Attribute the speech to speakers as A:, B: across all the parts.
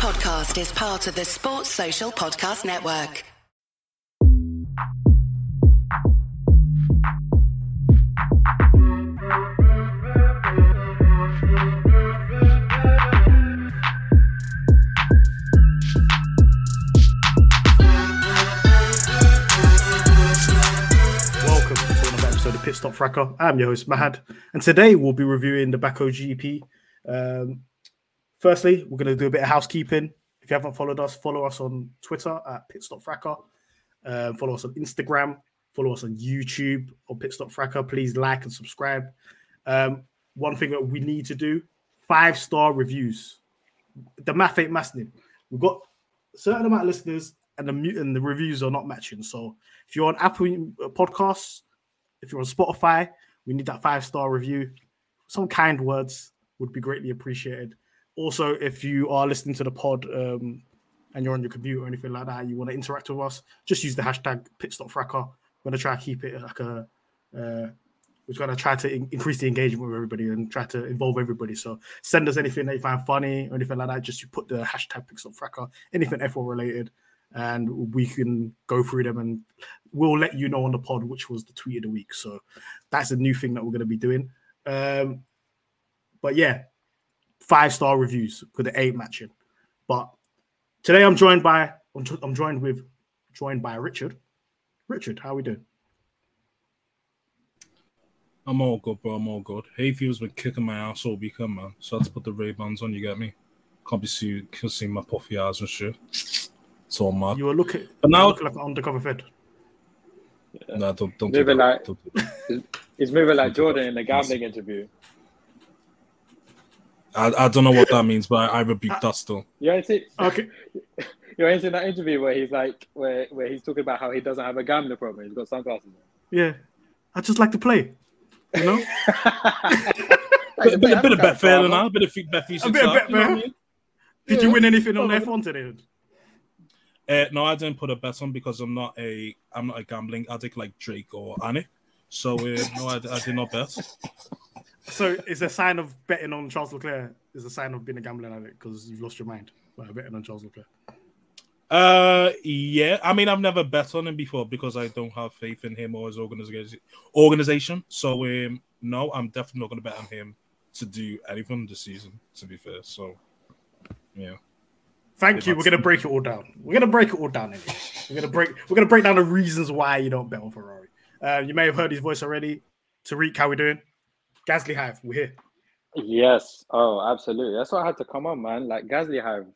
A: podcast is part of the Sports Social Podcast Network.
B: Welcome to another episode of Pit Stop Fracas. I'm your host Mahad, and today we'll be reviewing the Baku GP. Um, firstly, we're going to do a bit of housekeeping. If you haven't followed us, follow us on Twitter at Pit Stop Um, follow us on Instagram. Follow us on YouTube or Pit Stop Fracas. Please like and subscribe. Um, one thing that we need to do: five star reviews. The math ain't mathing. We've got a certain amount of listeners, and the and the reviews are not matching. So if you're on Apple Podcasts, if you're on Spotify, we need that five star review. Some kind words would be greatly appreciated. Also, if you are listening to the pod um, and you're on your computer or anything like that, you want to interact with us, just use the hashtag pitstopfracas. We're going to try to keep it like a. Uh, we're going to try to in- increase the engagement with everybody and try to involve everybody. So send us anything that you find funny or anything like that. Just you put the hashtag pitstopfracas, anything F1 related, and we can go through them and we'll let you know on the pod which was the tweet of the week. So that's a new thing that we're going to be doing. Um, but yeah, five star reviews for the eight matching. But today I'm joined by I'm, jo- I'm joined with joined by Richard. Richard, how are we doing?
C: I'm all good, bro. I'm all good. Hayfield's been kicking my ass all weekend, man. So I had to put the Ray Bans on. You get me? Can't be see, can't see my puffy eyes and shit. It's all mad.
B: You were looking,
C: But now-
B: looking like an undercover fed.
C: Nah, don't don't do
D: Moving
C: that.
D: like-
C: Don't do that.
D: He's moving like Jordan in the gambling interview.
C: I, I don't know what that means, but I, I rebuke that still.
D: You ain't see,
B: Okay,
D: you ain't seen that interview where he's like, where, where he's talking about how he doesn't have a gambling problem. He's got sunglasses.
B: yeah, I just like to play. You know,
C: Bit, bit, bit of Betfair than that. A bit of bet for
B: A bit of bet
C: you know what I
B: fair.
C: mean?
B: did you win anything on
C: Yeah.
B: F1 today?
C: Uh, no, I didn't put a bet on because I'm not a I'm not a gambling addict like Drake or Annie. So uh, no, I, I did not bet.
B: So it's a sign of betting on Charles Leclerc is a sign of being a gambling addict because you've lost your mind by betting on Charles Leclerc.
C: Uh, yeah. I mean, I've never bet on him before because I don't have faith in him or his organization. Organization. So, um, no, I'm definitely not going to bet on him to do anything this season. To be fair, so yeah.
B: Thank you. We're gonna break it all down. We're gonna break it all down. Anyway. We're gonna break. We're gonna break down the reasons why you don't bet on Ferrari. Uh, you may have heard his voice already. Tariq, how are we doing? Gasly Hive, we're here.
D: Yes. Oh, absolutely. That's why I had to come on, man. Like Gasly Hive,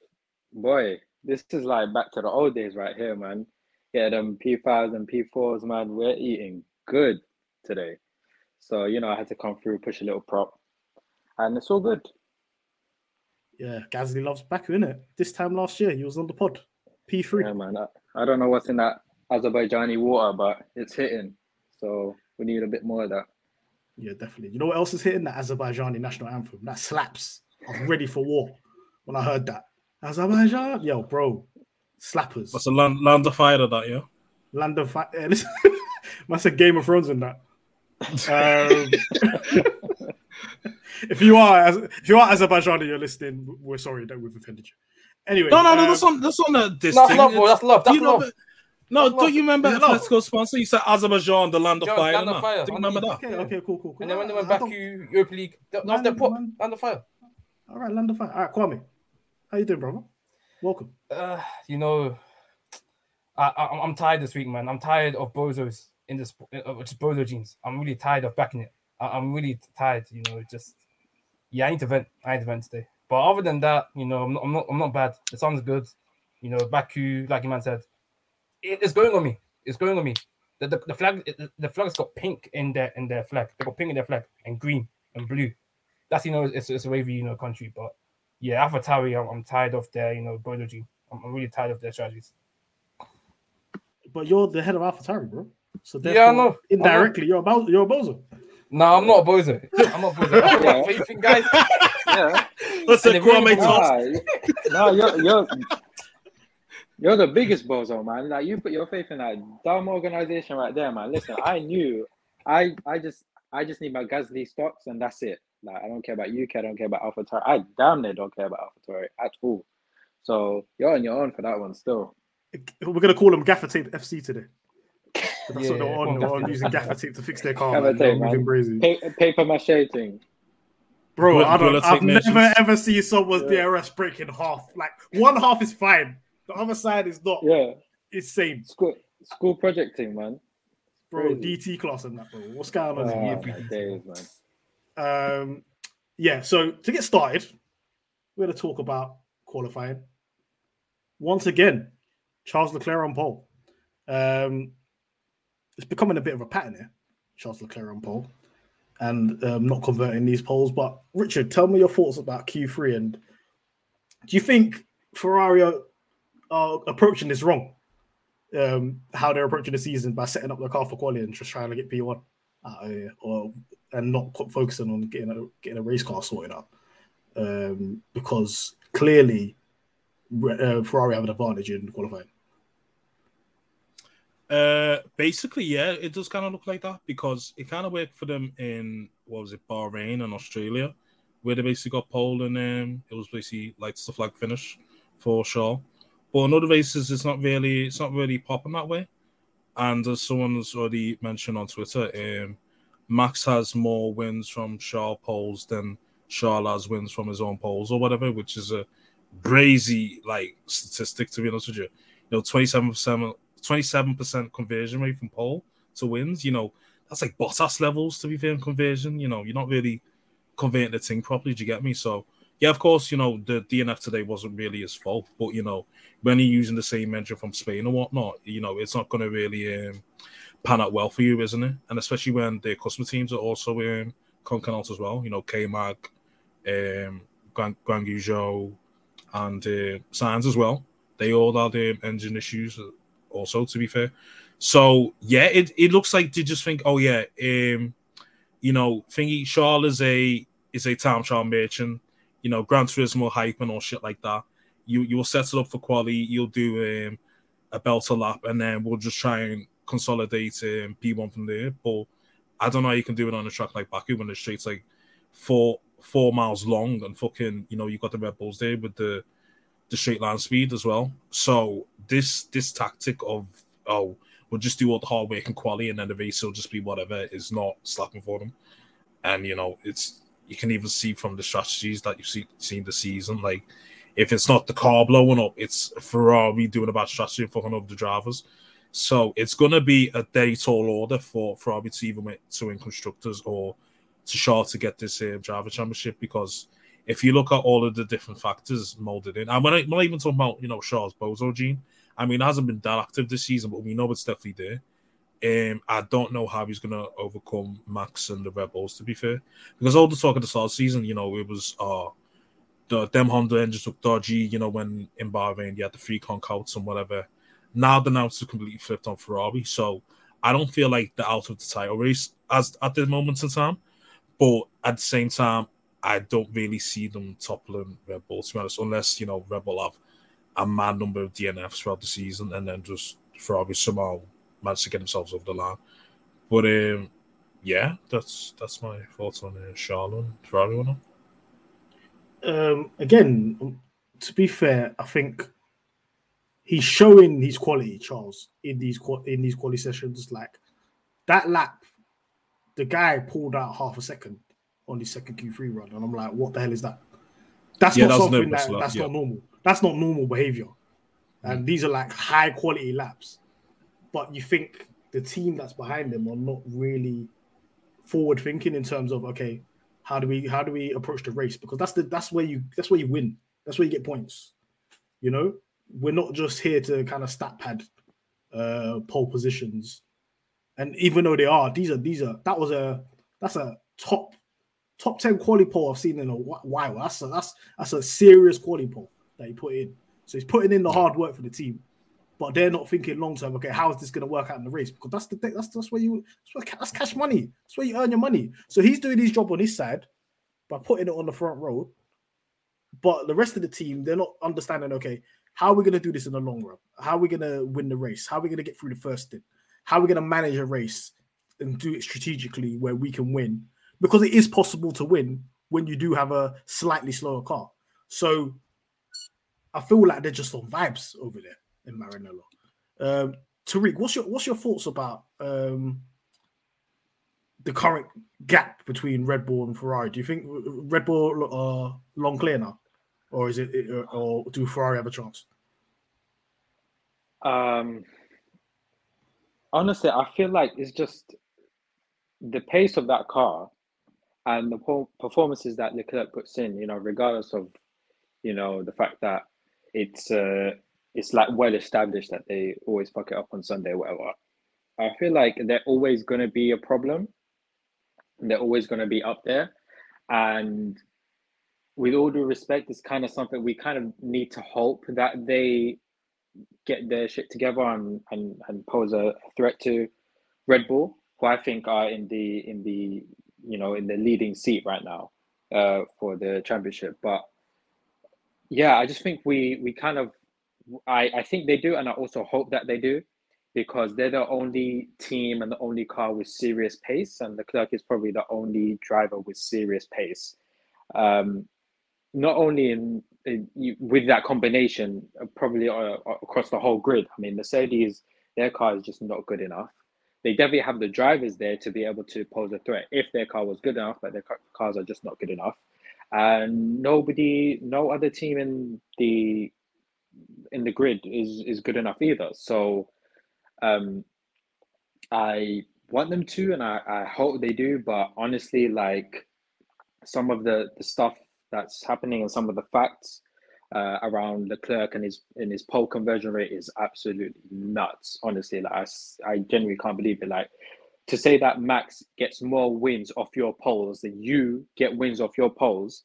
D: boy, this is like back to the old days right here, man. Yeah, them P5s and P4s, man. We're eating good today. So, you know, I had to come through, push a little prop. And it's all good.
B: Yeah, Gasly loves Baku, innit? This time last year, he was on the pod. P3.
D: Yeah, man. I, I don't know what's in that Azerbaijani water, but it's hitting. So we need a bit more of that.
B: Yeah, definitely. You know what else is hitting? That Azerbaijani national anthem. That slaps. I was ready for war when I heard that. Azerbaijan, yo, bro, slappers.
C: That's a land, land of fire that? Yeah.
B: Land of fire. listen, must have Game of Thrones in that. Um, if you are, if you are Azerbaijani, you're listening, we're sorry that we've offended you. Anyway,
C: No, no, no.
B: um,
C: That's on. That's on the this
E: That's
C: thing.
E: love, bro. That's love. That's
C: you know
E: love.
C: that- No, don't you remember
B: Is it love?
C: Atletico sponsor? You said Azerbaijan, the land of
E: Yo,
C: fire.
E: land of fire.
C: Do you remember that?
B: Okay, okay, cool, cool, cool.
E: And then when they went back to Europa League, that that was their pop
B: man.
E: under fire.
B: All right, land of fire. All right, Kwame, how you doing, brother? Welcome.
E: Uh, you know, I, I I'm tired this week, man. I'm tired of bozos in this, uh, just bozo jeans. I'm really tired of backing it. I, I'm really tired. You know, just yeah, I need to vent. I need to vent today. But other than that, you know, I'm not, I'm not, I'm not bad. The sounds good. You know, Baku, like you man said, it, it's going on me. It's going on me. The, the, the flag, the, the flag's got pink in their in their flag. They got pink in their flag and green and blue. That's you know, it's it's a wavy you know country. But yeah, AlphaTauri, I'm, I'm tired of their you know bozo jean. I'm, I'm really tired of their strategies.
B: But you're the head of AlphaTauri, bro. So
E: Yeah, I
B: therefore,
E: know. I know.
B: indirectly, you're about you're a bozo.
E: No, I'm not a bozo. I'm not a bozo. I
D: Yeah.
E: got faith guys.
D: Yeah.
C: Listen,
E: And if you
C: Kwame
E: ain't
C: talks.
D: No, you're you're you're the biggest bozo, man. Like you put your faith in that dumb organization right there, man. Listen, I knew, I I just I just need my Gasly stocks and that's it. Like I don't care about Yuki, I don't care about AlphaTauri. I damn near don't care about AlphaTauri at all. So you're on your own for that one still.
B: We're gonna call them Gaffer Tape FC today. That's
E: Yeah,
B: what they're on.
E: go on,
B: They're on using Gaffer Tape to fix their car.
D: Gaffer
B: man.
D: tape, man.
B: crazy.
D: Pa- paper mache thing.
B: Bro,
C: Bullet-
B: I don't,
C: bullet
B: I've
C: technicians.
B: never ever seen someone's
D: Yeah.
B: DRS break in half. Like one half is fine, the other side is not.
D: Yeah,
B: It's same.
D: school school team, man.
B: bro. DT class and that, bro. What's going on?
D: Oh, my
E: DT.
D: days, man.
B: Um, yeah. So to get started, we're going to talk about qualifying. Once again, Charles Leclerc on pole. Um, it's becoming a bit of a pattern here. Charles Leclerc on pole, and um, not converting these poles. But Richard, tell me your thoughts about Q3, and do you think Ferrari are, approaching this wrong? Um, how they're approaching the season by setting up the car for quality and just trying to get P1 out of here, or and not focusing on getting a getting a race car sorted out um, because clearly uh, Ferrari have an advantage in qualifying.
C: Uh, basically, yeah, it does kind of look like that because it kind of worked for them in what was it, Bahrain and Australia, where they basically got pole and um, it was basically like stuff flag finish for sure. But in other races, it's not really, it's not really popping that way. And as someone's already mentioned on Twitter, um, Max has more wins from Charles poles than Charles has wins from his own poles or whatever, which is a crazy like statistic to be honest with you. You know, twenty seven percent 27% conversion rate from pole to wins. You know, that's like Bottas levels to be fair in conversion. You know, you're not really converting the thing properly. Do you get me? So, yeah, of course, you know, the DNF today wasn't really his fault. But, you know, when you're using the same engine from Spain or whatnot, you know, it's not going to really um, pan out well for you, isn't it? And especially when the customer teams are also um, conking out as well. You know, K Mag, um, Guizhou, and uh, Sainz as well. They all had um, engine issues also to be fair. So yeah, it, it looks like they just think, oh yeah, um, you know, thingy Charles is a is a time trial merchant, you know, Gran Turismo hype and all shit like that. You you'll set it up for quality, you'll do um, a belt a lap, and then we'll just try and consolidate um, P1 from there. But I don't know how you can do it on a track like Baku when the street's like four four miles long and fucking, you know, you got the Red Bulls there with the the straight line speed as well. So this this tactic of oh we'll just do all the hard work and quality and then the race will just be whatever is not slapping for them. And you know it's you can even see from the strategies that you've see, seen this season like if it's not the car blowing up, it's Ferrari doing a bad strategy and fucking up the drivers. So it's gonna be a very tall order for Ferrari to even win, to win constructors or to Shaw to get this uh, driver championship because if you look at all of the different factors molded in, and when I, when I even talk about you know Shaw's Bozo gene, I mean it hasn't been that active this season, but we know it's definitely there. Um, I don't know how he's gonna overcome Max and the Rebels, To be fair, because all the talk at the start of the season, you know, it was uh the them Honda engines look dodgy. You know, when in Bahrain you had the free concouts and whatever. Now the now completely flipped on Ferrari, so I don't feel like they're out of the title race as at this moment in time. But at the same time, I don't really see them toppling Red Bull, to be honest, unless, you know, Red Bull have a mad number of DNFs throughout the season and then just Ferrari somehow manage to get themselves over the line. But um, yeah, that's that's my thoughts on uh, Charlotte and Ferrari or not.
B: Um, again, to be fair, I think he's showing his quality, Charles, in these in these quality sessions. Like that lap, the guy pulled out half a second on his second Q3 run, and I'm like, what the hell is that? That's
C: Yeah,
B: not
C: that
B: something that,
C: lap,
B: that's
C: yeah.
B: not normal. That's not normal behavior. And these are like high quality laps. But you think the team that's behind them are not really forward thinking in terms of okay, how do we how do we approach the race? Because that's the that's where you that's where you win. That's where you get points. You know, we're not just here to kind of stat pad uh pole positions. And even though they are, these are these are that was a that's a top top 10 quality pole I've seen in a while. That's a, that's that's a serious quality pole that he put in. So he's putting in the hard work for the team, but they're not thinking long term. Okay, how is this going to work out in the race? Because that's the thing. That's that's where you that's, where, that's cash money. That's where you earn your money. So he's doing his job on his side by putting it on the front row. But the rest of the team, they're not understanding. Okay, how are we going to do this in the long run? How are we going to win the race? How are we going to get through the first stint? How are we going to manage a race and do it strategically where we can win? Because it is possible to win when you do have a slightly slower car. So I feel like they're just on vibes over there in Maranello. Um, Tariq, what's your what's your thoughts about um, the current gap between Red Bull and Ferrari? Do you think Red Bull are long clear now, or is it, or do Ferrari have a chance?
D: Um, honestly, I feel like it's just the pace of that car and the performances that Leclerc puts in. You know, regardless of you know the fact that it's uh, it's like well established that they always fuck it up on Sunday or whatever. I feel like they're always going to be a problem. They're always going to be up there, and with all due respect, it's kind of something we kind of need to hope that they get their shit together and, and, and pose a threat to Red Bull, who I think are in the in the you know in the leading seat right now uh, for the championship. But yeah, I just think we we kind of I I think they do, and I also hope that they do because they're the only team and the only car with serious pace, and Leclerc is probably the only driver with serious pace. Um, not only in, in with that combination, uh, probably uh, across the whole grid. I mean, Mercedes, their car is just not good enough. They definitely have the drivers there to be able to pose a threat if their car was good enough, but their cars are just not good enough. And nobody, no other team in the in the grid is is good enough either. So, um, I want them to, and I, I hope they do. But honestly, like some of the the stuff that's happening and some of the facts uh, around Leclerc and his in his pole conversion rate is absolutely nuts. Honestly, like I, I genuinely can't believe it. Like to say that Max gets more wins off your poles than you get wins off your poles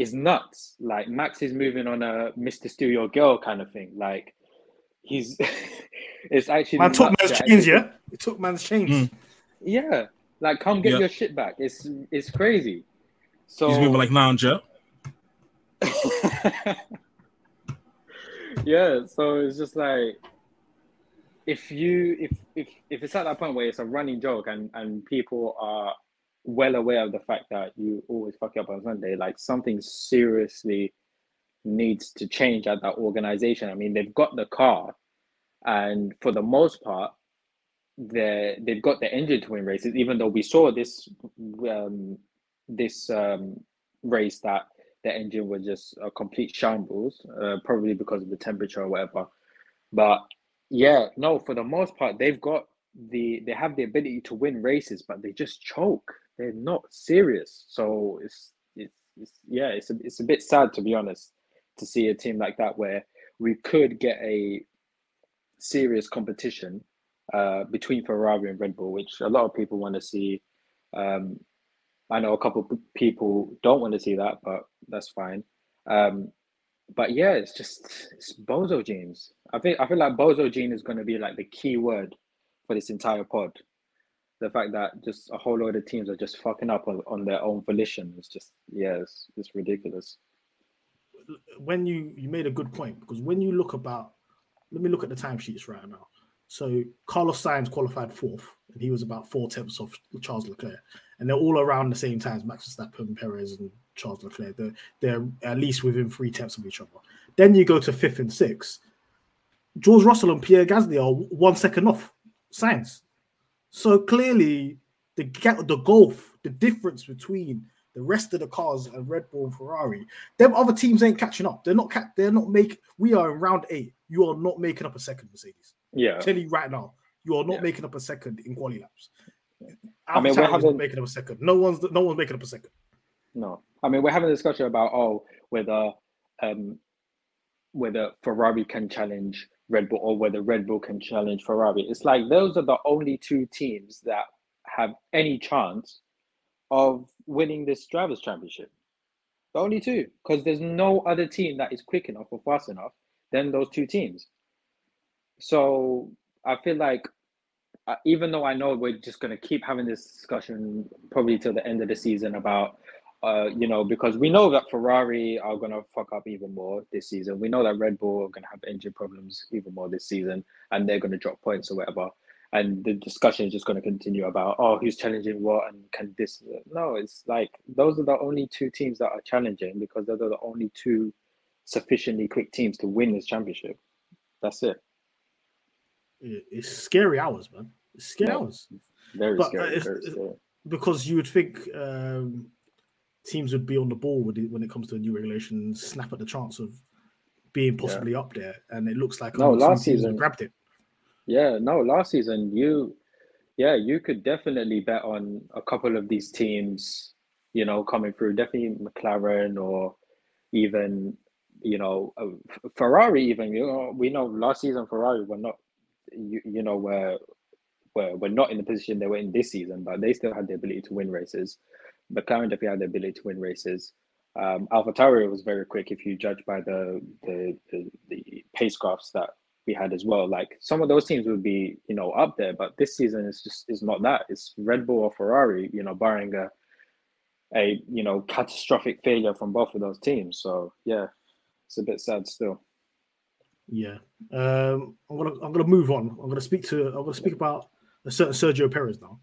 D: is nuts. Like Max is moving on a Mr. Steal Your Girl kind of thing. Like he's it's actually
B: man took man's change, yeah. It took man's change. Mm.
D: Yeah. Like come get your shit back. It's it's crazy. So
C: he's moving like Nanja.
D: yeah, so it's just like if you if if if it's at that point where it's a running joke and and people are well aware of the fact that you always fuck up on Sunday, like something seriously needs to change at that organization. I mean, they've got the car, and for the most part, they they've got the engine to win races. Even though we saw this um, this um, race that the engine was just a complete shambles, uh, probably because of the temperature or whatever. But yeah, no, for the most part, they've got the they have the ability to win races, but they just choke. They're not serious. So it's it's, it's yeah, it's a, it's a bit sad to be honest to see a team like that where we could get a serious competition uh, between Ferrari and Red Bull, which a lot of people want to see. Um, I know a couple people don't want to see that, but that's fine. Um, but yeah, it's just it's bozo genes. I think I feel like bozo gene is going to be like the key word for this entire pod. The fact that just a whole load of teams are just fucking up on, on their own volition is just yeah, it's, it's ridiculous.
B: When you you made a good point because when you look about, let me look at the timesheets right now. So Carlos Sainz qualified fourth, and he was about four tenths off Charles Leclerc, and they're all around the same times. Max Verstappen, Perez, and Charles Leclerc. They're, they're at least within three tenths of each other. Then you go to fifth and sixth. George Russell and Pierre Gasly are one second off Sainz. So clearly, the gap, the gulf, the difference between the rest of the cars and Red Bull and Ferrari, them other teams ain't catching up. They're not. Ca- they're not make. We are in round eight. You are not making up a second, Mercedes.
D: Yeah.
B: i tell you right now, you are not yeah. making up a second in quali laps. I mean, we're having making up a second. No one's no one's making up a second.
D: No, I mean we're having a discussion about oh whether um whether Ferrari can challenge Red Bull or whether Red Bull can challenge Ferrari. It's like those are the only two teams that have any chance of winning this drivers' championship. The only two, because there's no other team that is quick enough or fast enough than those two teams. So I feel like uh, even though I know we're just going to keep having this discussion probably till the end of the season about, uh, you know, because we know that Ferrari are going to fuck up even more this season. We know that Red Bull are going to have engine problems even more this season and they're going to drop points or whatever. And the discussion is just going to continue about, oh, who's challenging what and can this. No, it's like those are the only two teams that are challenging because those are the only two sufficiently quick teams to win this championship. That's it.
B: It- It's scary hours, man. It's scary
D: Yeah.
B: hours.
D: Very
B: But, uh,
D: scary.
B: it's-
D: very scary.
B: because you would think um, teams would be on the ball when it comes to a new regulation, and snap at the chance of being possibly up there, and it looks like
D: No, last season-
B: grabbed it.
D: Yeah, no, last season you, yeah, you could definitely bet on a couple of these teams, you know, coming through. Definitely McLaren or even, you know, uh, Ferrari. Even you know, we know last season Ferrari were not, you, you know, were were were not in the position they were in this season, but they still had the ability to win races. McLaren definitely had the ability to win races. Um, AlphaTauri was very quick if you judge by the the, the the pace graphs that we had as well. Like some of those teams would be, you know, up there, but this season is just is not that. It's Red Bull or Ferrari, you know, barring a a you know catastrophic failure from both of those teams. So yeah, it's a bit sad still.
B: Yeah, um, I'm gonna I'm gonna move on. I'm gonna speak to I'm gonna speak about a certain Sergio Perez now.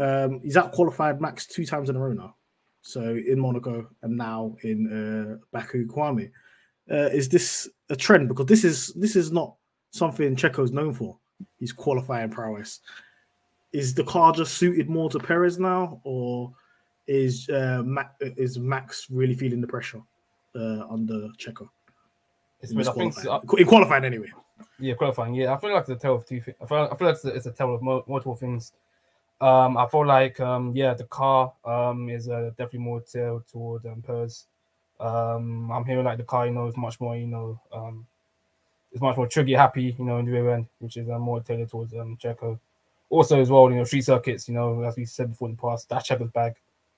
B: Um, he's out qualified Max two times in a row now. So in Monaco and now in uh, Baku Kwame. Uh, is this a trend? Because this is this is not something Checo's known for. He's qualifying prowess. Is the car just suited more to Perez now, or is uh, is Max really feeling the pressure uh, under Checo?
E: It's
B: In,
E: weird.
B: this
E: I think
B: qualifying? in qualifying anyway.
E: Yeah, qualifying. Yeah, I feel like it's a tale of two things. I feel, I feel like it's a, it's a tale of mo- multiple things. Um, I feel like um, yeah, the car um is uh, definitely more tailored toward um, Perez. Um, I'm hearing like the car, you know, is much more, you know, um, it's much more trigger happy, you know, in the rear end, which is uh, more tailored towards um Checo. Also, as well, you know, street circuits, you know, as we said before in the past, that's Checo's bag.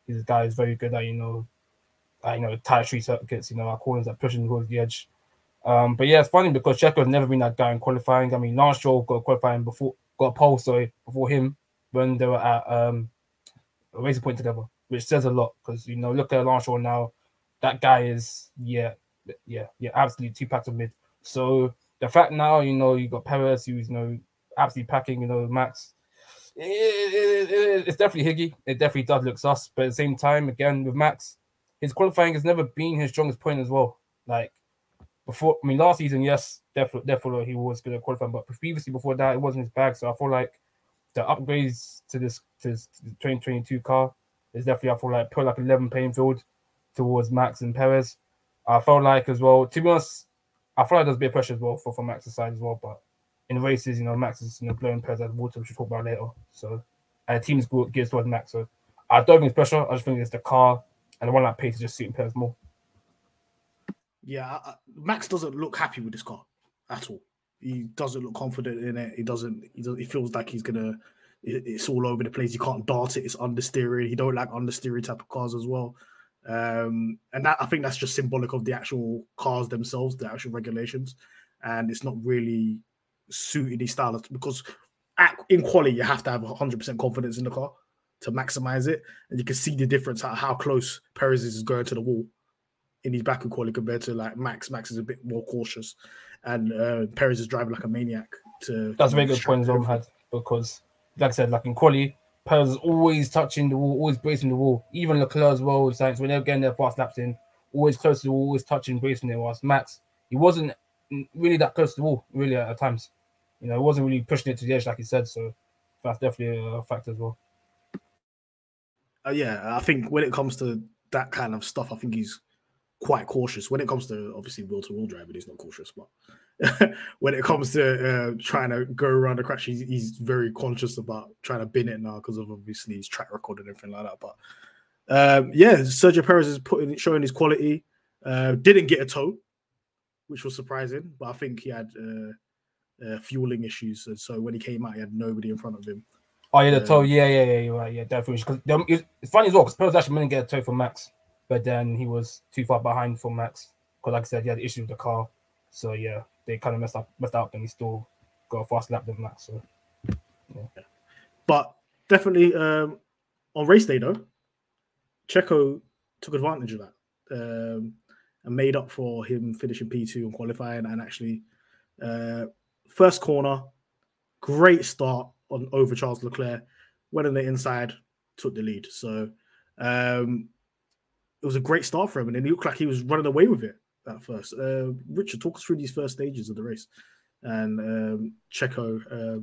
E: This guy is very good at, you know, at, you know, tight street circuits, you know, our corners that pushing towards the edge. Um, but yeah, it's funny because Checo has never been that guy in qualifying. I mean, Lance Stroll got qualifying before, got a pole, sorry, before him when they were at um, a point together, which says a lot because you know, look at Lance now. That guy is yeah, yeah, yeah, absolutely two packs of mid. So the fact now, you know, you got Perez, who's you know absolutely packing, you know, Max. It, it- it- it's definitely higgy. It definitely does look sus, but at the same time, again with Max, his qualifying has never been his strongest point as well. Like before, I mean, last season, yes, definitely, definitely he was good at qualifying, but previously before that, it wasn't his bag. So I feel like the upgrades to this to this 2022 car is definitely I feel like put like 11 playing field towards Max and Perez. I felt like as well, to be honest, I feel like there's a bit of pressure as well for, for Max's side as well. But in races, you know, Max is you know blowing Perez out of water, which we'll talk about later. So and the team's gears towards Max. So I don't think it's pressure. I just think it's the car and the one that pace is just suiting Perez more.
B: Yeah, Max doesn't look happy with this car at all. He doesn't look confident in it. He doesn't. He doesn't. He feels like he's gonna. it- it's all over the place. He can't dart it. It's understeering. He don't like understeering type of cars as well. Um, and that I think that's just symbolic of the actual cars themselves, the actual regulations, and it's not really suited his style because at, in quality you have to have 100% confidence in the car to maximize it, and you can see the difference how, how close Perez is going to the wall in his back and quality compared to like Max. Max is a bit more cautious, and uh, Perez is driving like a maniac. To
E: That's a very good point well, had because, like I said, like in quali, Perez is always touching the wall, always bracing the wall. Even Leclerc as well, with Sainz, when they're getting their fast laps in, always close to the wall, always touching, bracing it. Whilst Max, he wasn't really that close to the wall, really at, at times. You know, he wasn't really pushing it to the edge, like he said. So that's definitely a factor as well.
B: Uh, yeah, I think when it comes to that kind of stuff, I think he's quite cautious. When it comes to obviously wheel to wheel driving, he's not cautious, but when it comes to uh, trying to go around the crash, he's, he's very conscious about trying to bin it now because of obviously his track record and everything like that. But um, yeah, Sergio Perez is putting showing his quality. Uh, didn't get a tow, which was surprising, but I think he had uh, uh, fueling issues, and so when he came out, he had nobody in front of him.
E: Oh yeah, the
B: Um,
E: toe. Yeah, yeah, yeah. You're right. Yeah, definitely. Because it's funny as well because Perez actually didn't get a toe for Max, but then he was too far behind for Max. Because like I said, he had issues with the car. So yeah, they kind of messed up, messed up, and he still got a fast lap than Max. So
B: But definitely um, on race day though, Checo took advantage of that um, and made up for him finishing P2 and qualifying and actually uh, first corner, great start on over Charles Leclerc, went on the inside, took the lead. So um, it was a great start for him, and it looked like he was running away with it at first. Uh, Richard, talk us through these first stages of the race, and um, Checo uh,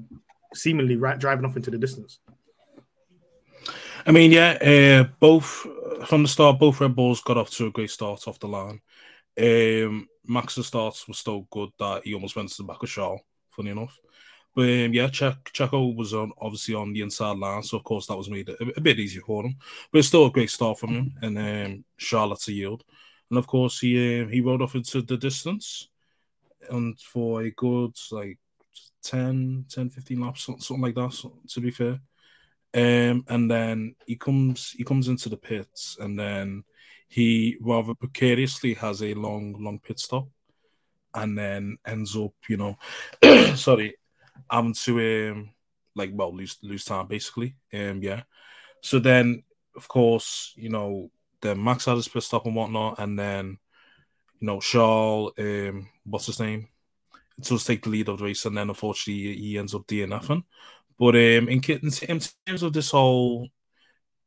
B: seemingly right, driving off into the distance.
C: I mean, yeah, uh, both from the start, both Red Bulls got off to a great start off the line. Um, Max's starts was so good that he almost went to the back of Charles, funny enough. But um, yeah, che- Checo was on obviously on the inside line, so of course that was made a, a bit easier for him. But it's still a great start from him, and um, Charlotte to yield. And of course, he um, he rode off into the distance, and for a good like 10, 10 15 laps, something like that. So, To be fair, um, and then he comes he comes into the pits, and then he rather precariously has a long long pit stop, and then ends up, you know, sorry, having to um like well lose lose time basically. Um, yeah. So then, of course, you know, then Max had his pit stop and whatnot, and then you know Charles, um, what's his name, does take the lead of the race, and then unfortunately he ends up DNFing. But um, in, in terms of this whole,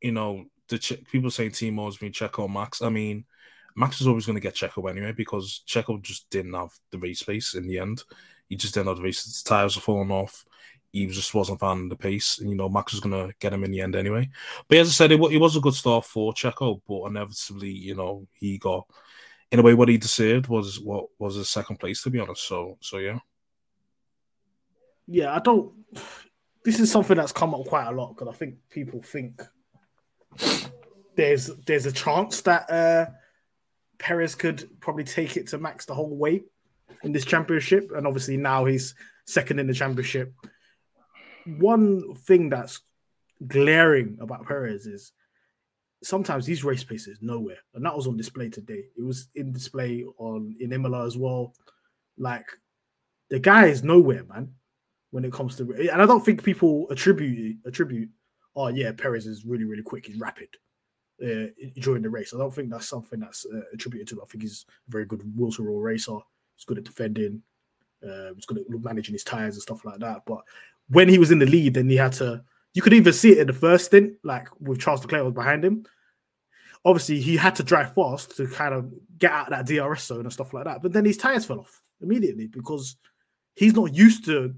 C: you know, the ch- people saying team has been Checo Max. I mean, Max was always going to get Checo anyway because Checo just didn't have the race pace in the end. He just didn't have the race. His tires were falling off. He just wasn't finding the pace. And, you know, Max was going to get him in the end anyway. But as I said, it, it was a good start for Checo, but inevitably, you know, he got, in a way, what he deserved was what was his second place, to be honest. So, so yeah.
B: Yeah, I don't. This is something that's come up quite a lot because I think people think there's there's a chance that uh Perez could probably take it to Max the whole way in this championship, and obviously now he's second in the championship. One thing that's glaring about Perez is sometimes these race paces nowhere, and that was on display today. It was in display on in Imola as well. Like the guy is nowhere, man. When it comes to, and I don't think people attribute attribute. Oh yeah, Perez is really really quick. He's rapid uh, during the race. I don't think that's something that's uh, attributed to. I think he's a very good wheel to roll racer. He's good at defending. Uh, good at managing his tires and stuff like that. But when he was in the lead, then he had to. You could even see it in the first stint, like with Charles Leclerc was behind him. Obviously, he had to drive fast to kind of get out of that DRS zone and stuff like that. But then his tires fell off immediately because he's not used to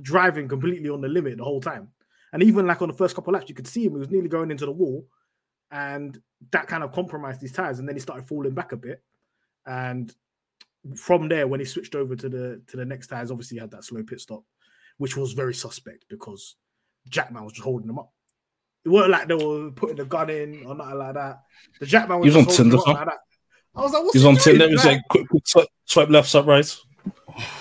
B: driving completely on the limit the whole time. And even like on the first couple laps, you could see him; he was nearly going into the wall, and that kind of compromised his tires. And then he started falling back a bit, and from there, when he switched over to the to the next tires, obviously he had that slow pit stop, which was very suspect because Jackman was just holding them up. It wasn't like they were putting the gun in or nothing like that. The Jackman was,
C: He was
B: just
C: on
B: holding
C: Tinder,
B: them up like that. I was like, what's
C: He's
B: he
C: on? Tinder. It was
B: Like,
C: like quick, quick swipe, swipe left, swipe right.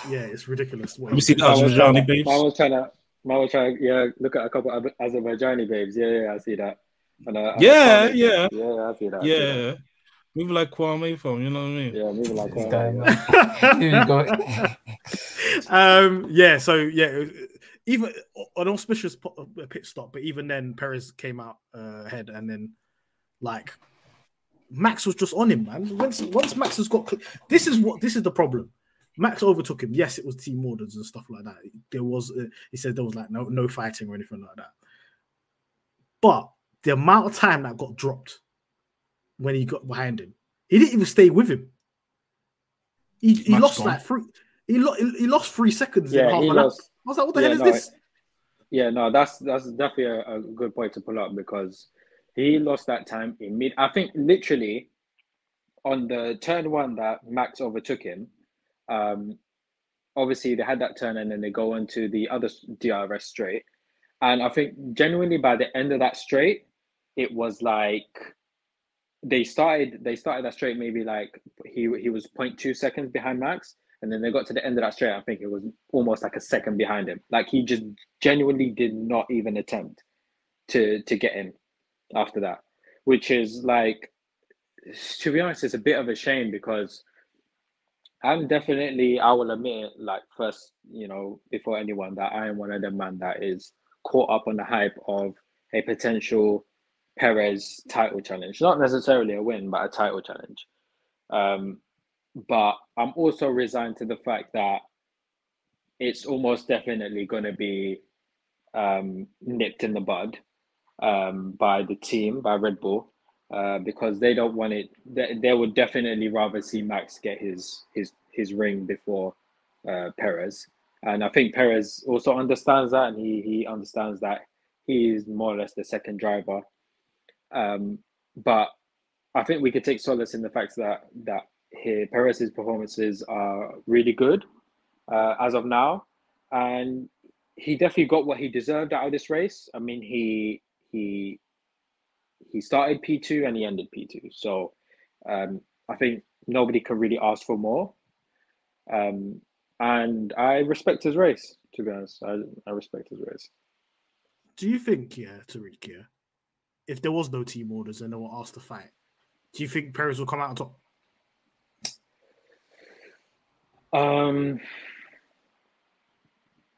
B: yeah, it's ridiculous. What
C: Let me
B: he
C: see
B: did.
C: that.
D: Was,
C: Azerbaijani
D: trying,
C: babes.
D: I was trying to, I was trying, yeah, look at a couple of Azerbaijani babes. Yeah, yeah, I see that. And, uh,
C: Yeah,
D: Kwame.
C: yeah.
D: yeah, I see that. I see that.
C: Yeah, moving like Kwame from. You know what I mean?
D: yeah, moving like
E: This
D: that.
E: guy,
D: yeah.
E: Here you go.
B: um, yeah, so yeah, even an auspicious uh, pit stop, but even then, Perez came out uh, ahead, and then like Max was just on him, man. Once once Max has got, cl- this is what this is the problem. Max overtook him. Yes, it was team orders and stuff like that. There was, uh, he said there was like no no fighting or anything like that. But the amount of time that got dropped when he got behind him, he didn't even stay with him. He, he lost
C: gone.
B: like three. He, lo- he lost three seconds. in
D: Yeah,
B: half
D: he
B: a lap.
D: lost.
B: I was like, what the
D: Yeah,
B: hell is
D: no,
B: this?
D: Yeah, no, that's that's definitely a, a good point to pull up because he lost that time in mid. I think literally on the turn one that Max overtook him. Um, obviously they had that turn and then they go into the other DRS straight, and I think genuinely by the end of that straight, it was like they started they started that straight maybe like he he was 0.2 seconds behind Max, and then they got to the end of that straight. I think it was almost like a second behind him. Like he just genuinely did not even attempt to to get in after that, which is like to be honest, it's a bit of a shame because I'm definitely I will admit it, like first, you know, before anyone that I am one of the man that is caught up on the hype of a potential Perez title challenge. Not necessarily a win, but a title challenge. Um, but I'm also resigned to the fact that it's almost definitely going to be um, nipped in the bud um, by the team, by Red Bull. uh, because they don't want it. They, they would definitely rather see Max get his his his ring before uh, Perez, and I think Perez also understands that, and he he understands that he is more or less the second driver. Um, but I think we could take solace in the fact that that here Perez's performances are really good uh, as of now, and he definitely got what he deserved out of this race. I mean, he he he started P two and he ended P two, so um, I think nobody can really ask for more. Um, and I respect his race. To be honest, I, I respect his race.
B: Do you think, yeah, Tariq, yeah, if there was no team orders and they were asked to fight, do you think Perez will come out on top?
D: Um,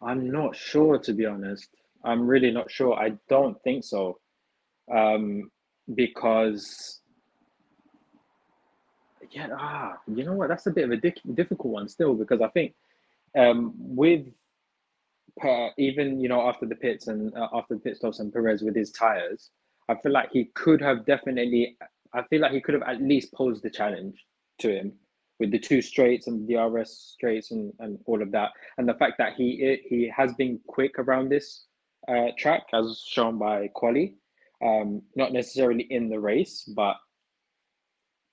D: I'm not sure to be honest. I'm really not sure. I don't think so. Um, because yeah, ah, you know what? That's a bit of a dic- difficult one still because I think um, with per, even you know after the pits and uh, after the pit stops and Perez with his tires, I feel like he could have definitely. I feel like he could have at least posed the challenge to him with the two straights and the RS straights and, and all of that, and the fact that he he has been quick around this uh, track as shown by Quali, um, not necessarily in the race, but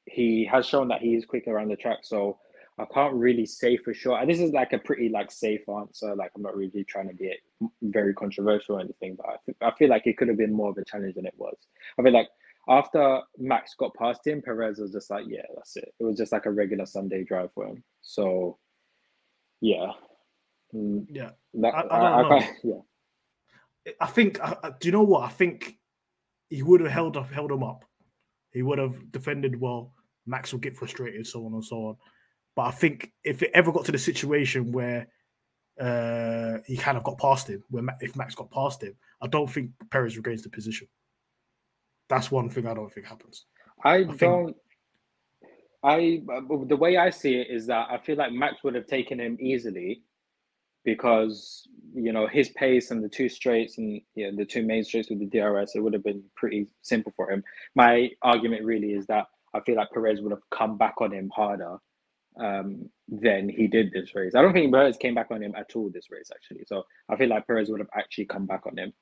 D: he has shown that he is quick around the track. So I can't really say for sure. And this is like a pretty like safe answer. Like I'm not really trying to be very controversial or anything, but I, th- I feel like it could have been more of a challenge than it was. I feel like after Max got past him, Perez was just like, yeah, that's it. It was just like a regular Sunday drive for him. So, yeah,
B: Mm, yeah.
D: That,
B: I, I don't know.
D: yeah,
B: I think. I, I- do you know what? I think he would have held up, held him up. He would have defended well. Max will get frustrated, so on and so on. But I think if it ever got to the situation where uh, he kind of got past him, where Ma- if Max got past him, I don't think Perez regains the position. That's one thing I don't think happens.
D: I
B: think-
D: don't. I the way I see it is that I feel like Max would have taken him easily, because you know his pace and the two straights and yeah the two main straights with the DRS it would have been pretty simple for him. My argument really is that I feel like Perez would have come back on him harder um, than he did this race. I don't think Perez came back on him at all this race actually. So I feel like Perez would have actually come back on him.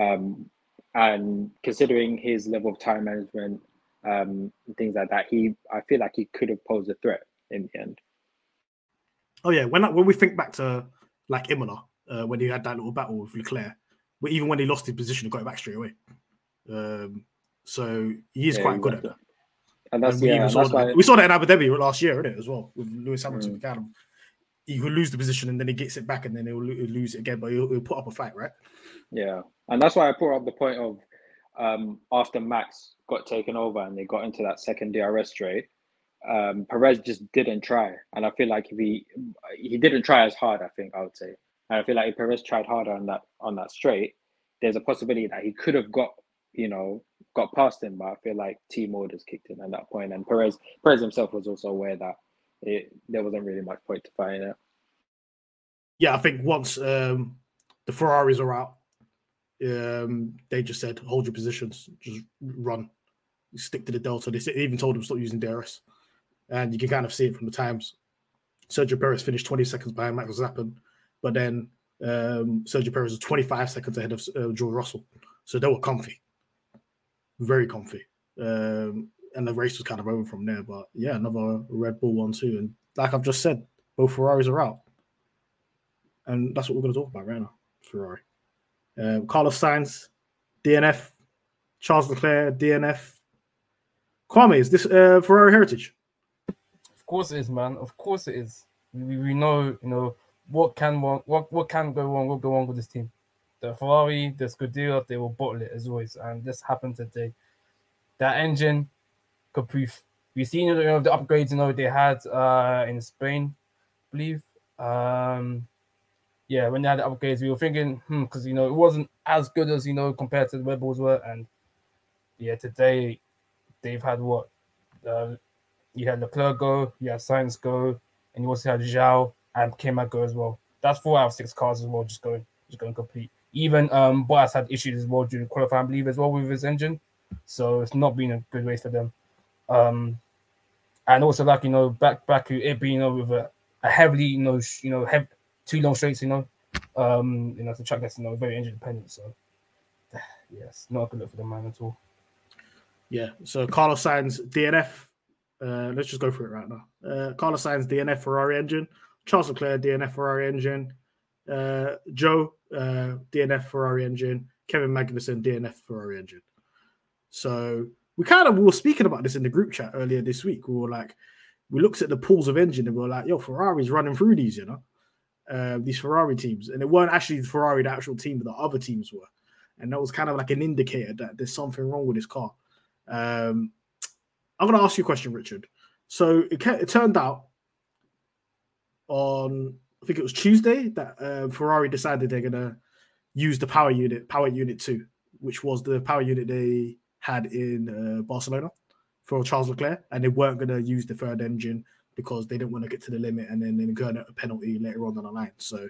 D: Um, and considering his level of time management, um, things like that, he I feel like he could have posed a threat in the end.
B: Oh yeah, when when we think back to like Imola, uh, when he had that little battle with Leclerc, but even when he lost his position, he got it back straight away. Um, so he is
D: Yeah,
B: quite good at that.
D: And that's
B: And we,
D: yeah,
B: saw
D: that's
B: that.
D: why
B: we saw that in Abu Dhabi last year, innit, as well, with Lewis Hamilton
D: Mm.
B: and He could lose the position and then he gets it back and then he'll, he'll lose it again, but he'll, he'll put up a fight, right?
D: Yeah, and that's why I brought up the point of um, after Max got taken over and they got into that second DRS straight, um, Perez just didn't try, and I feel like if he he didn't try as hard, I think I would say, and I feel like if Perez tried harder on that on that straight, there's a possibility that he could have got you know got past him, but I feel like team orders kicked in at that point, and Perez Perez himself was also aware that it, there wasn't really much point to fighting it.
B: Yeah, I think once um, the Ferraris are out, um, they just said, hold your positions, just run, stick to the Delta. They even told him stop using DRS. And you can kind of see it from the times. Sergio Perez finished 20 seconds behind Max Verstappen, but then um, Sergio Perez was 25 seconds ahead of uh, Russell. So they were comfy, very comfy. Um, and the race was kind of over from there. But yeah, another Red Bull one, too. And like I've just said, both Ferraris are out. And that's what we're going to talk about right now Ferrari. Um, Carlos Sainz, DNF. Charles Leclerc, DNF. Kwame, is this uh, Ferrari heritage?
E: Of course it is, man. Of course it is. We, we know, you know, what can what what can go wrong, what go wrong with this team. The Ferrari, the Scuderia, they will bottle it as always, and this happened today. That engine, could Caprice. We've seen you know, the upgrades, you know, they had uh in Spain, I believe. Um, yeah, when they had the upgrades, we were thinking, hmm, because you know it wasn't as good as you know compared to the Red Bulls were, and yeah, today they've had what uh, you had Leclerc go, you had Sainz go, and you also had Zhou and Kema go as well. That's four out of six cars as well, just going, just going complete. Even um, Bottas had issues as well during qualifying, I believe, as well with his engine. So it's not been a good race for them. Um, and also like you know back back it being you know with a, a heavily you know sh- you know have two long straights you know um you know it's a track that's you know very engine dependent so yes not a good look for the man at all
B: Yeah. So Carlos Sainz DNF. Uh, let's just go through it right now. Uh, Carlos Sainz DNF Ferrari engine. Charles Leclerc DNF Ferrari engine. Uh, Joe uh, DNF Ferrari engine. Kevin Magnussen DNF Ferrari engine. So we kind of we were speaking about this in the group chat earlier this week. We were like, we looked at the pools of engine and we were like, yo, Ferrari's running through these, you know, uh, these Ferrari teams, and it weren't actually the Ferrari the actual team, but the other teams were, and that was kind of like an indicator that there's something wrong with this car. Um, I'm going to ask you a question, Richard. So it, it turned out on, I think it was Tuesday, that uh, Ferrari decided they're to use the power unit, power unit two, which was the power unit they had in uh, Barcelona for Charles Leclerc, and they weren't to use the third engine because they didn't want to get to the limit and then incur a penalty later on down the line. So,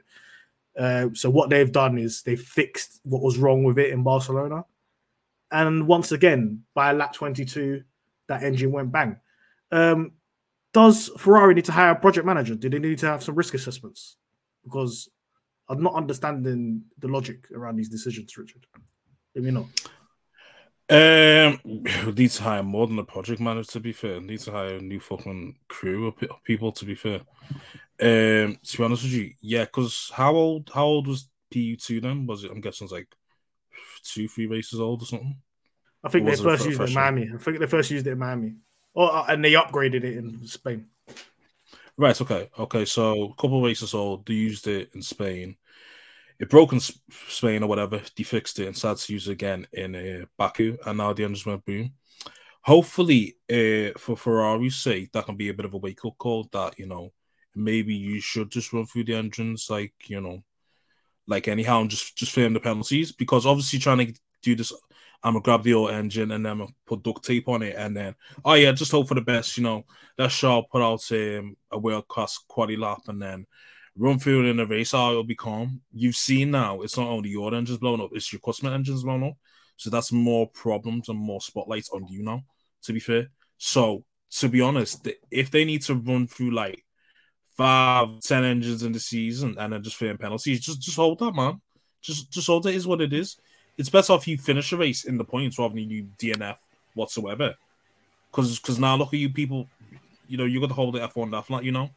B: uh, so what they've done is they fixed what was wrong with it in Barcelona, and once again by lap 22, that engine went bang. Um, does Ferrari need to hire a project manager? Do they need to have some risk assessments? Because I'm not understanding the logic around these decisions, Richard. Let me know.
C: Um, need to hire more than a project manager. To be fair, need to hire a new fucking crew of people. To be fair, um, to be honest with you, yeah. Because how old? How old was PU two then? Was it? I'm guessing it's like two, three races old or something.
B: I think they first used it in? Miami. I think they first used it in Miami. Oh, uh, and they upgraded it in Spain.
C: Right. Okay. Okay. So a couple of races old. They used it in Spain. It broke in Spain or whatever. They fixed it and started to use it again in uh, Baku, and now the engines went boom. Hopefully, uh, for Ferrari's sake, that can be a bit of a wake up call. That you know, maybe you should just run through the engines, like you know, like anyhow, and just just film the penalties because obviously trying to do this. I'm gonna grab the old engine and then I'm gonna put duct tape on it, and then oh yeah, just hope for the best. You know, let Shaw put out um, a world class quality lap and then run through it in the race. Oh, it'll be calm. You've seen now, it's not only your engines blown up, it's your customer engines blown up. So that's more problems and more spotlights on you now, to be fair. So, to be honest, if they need to run through like five, ten engines in the season and then just fair penalties, just just hold that, man. Just just hold it is what it is. It's better if you finish a race in the points rather than you DNF whatsoever. Because because now look at you people, you know, you got the whole F1 laughing at you now.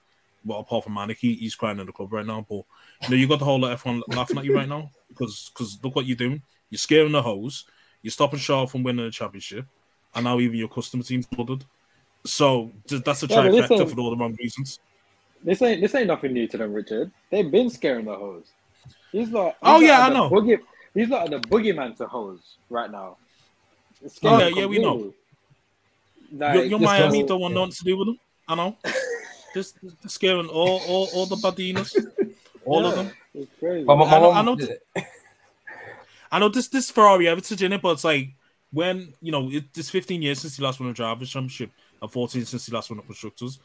C: Well, apart from Manic, he, he's crying in the club right now. But you know, you got the whole F1 laughing at you right now because because look what you're doing. You're scaring the hose. You're stopping Shaw from winning the championship, and now even your customer team's flooded. So that's a
D: Yeah,
C: trifecta for all the wrong reasons.
D: This ain't this ain't nothing new to them, Richard. They've been scaring the hose. He's not.
C: Oh, yeah, I know.
D: Boogie, he's not the boogeyman to hose right now.
C: Oh, yeah, yeah, we know.
D: completely. Like,
C: your your Miami
E: was-
C: don't want nothing to do with them. I know. Just just scaring all all, all the badinas, all of them.
D: It's crazy.
E: but my, my
C: I know- I know th- I know this this Ferrari heritage in it, but it's like when you know it, it's 15 years since he last won a drivers' championship and 14 since he last won a constructors.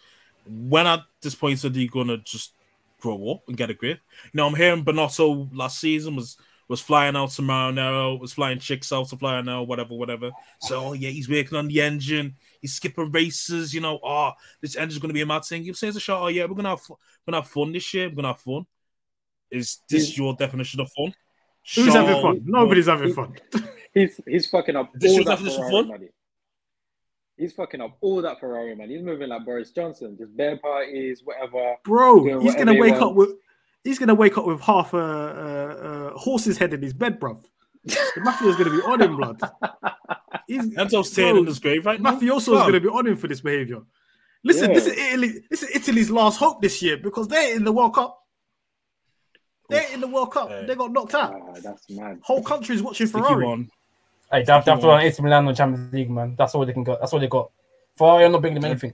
C: When at this point are they gonna just grow up and get a grip? You know, I'm hearing Binotto last season was was flying out to Maranello, was flying chicks out to Maranello, whatever, whatever. So oh, yeah, he's working on the engine. He's skipping races. You know, oh, this engine's gonna be a mad thing. You say it's a shot. Oh yeah, we're gonna have fu- we're gonna have fun this year. We're gonna have fun. Is this
D: He's-
C: your definition of fun?
B: Who's having
C: Shaw-
B: fun? Nobody's having fun.
D: he's he's fucking up
C: This
D: all that Ferrari
C: fun?
D: money. He's fucking up all that Ferrari money. He's moving like Boris Johnson, just bear parties, whatever.
B: Bro, he's
D: whatever
B: gonna wake up with he's gonna wake up with half a, a, a horse's head in his bed, bruv. The mafia's gonna be on him, blood. He's,
C: Enzo's
B: bro,
C: tearing in his grave right now.
B: Mafioso's
C: Fam.
B: gonna be on him for this behavior. Listen,
D: Yeah.
B: this is Italy. This is Italy's last hope this year because they're in the World Cup. They're in the World Cup.
C: Hey.
B: They got knocked out.
D: Ah, that's mad.
B: Whole country's watching
C: Sticky
B: Ferrari.
C: one.
E: hey, they have, they have to run AC Milan on Champions League, man. That's all they can get. That's all they got. Ferrari are not bringing them anything.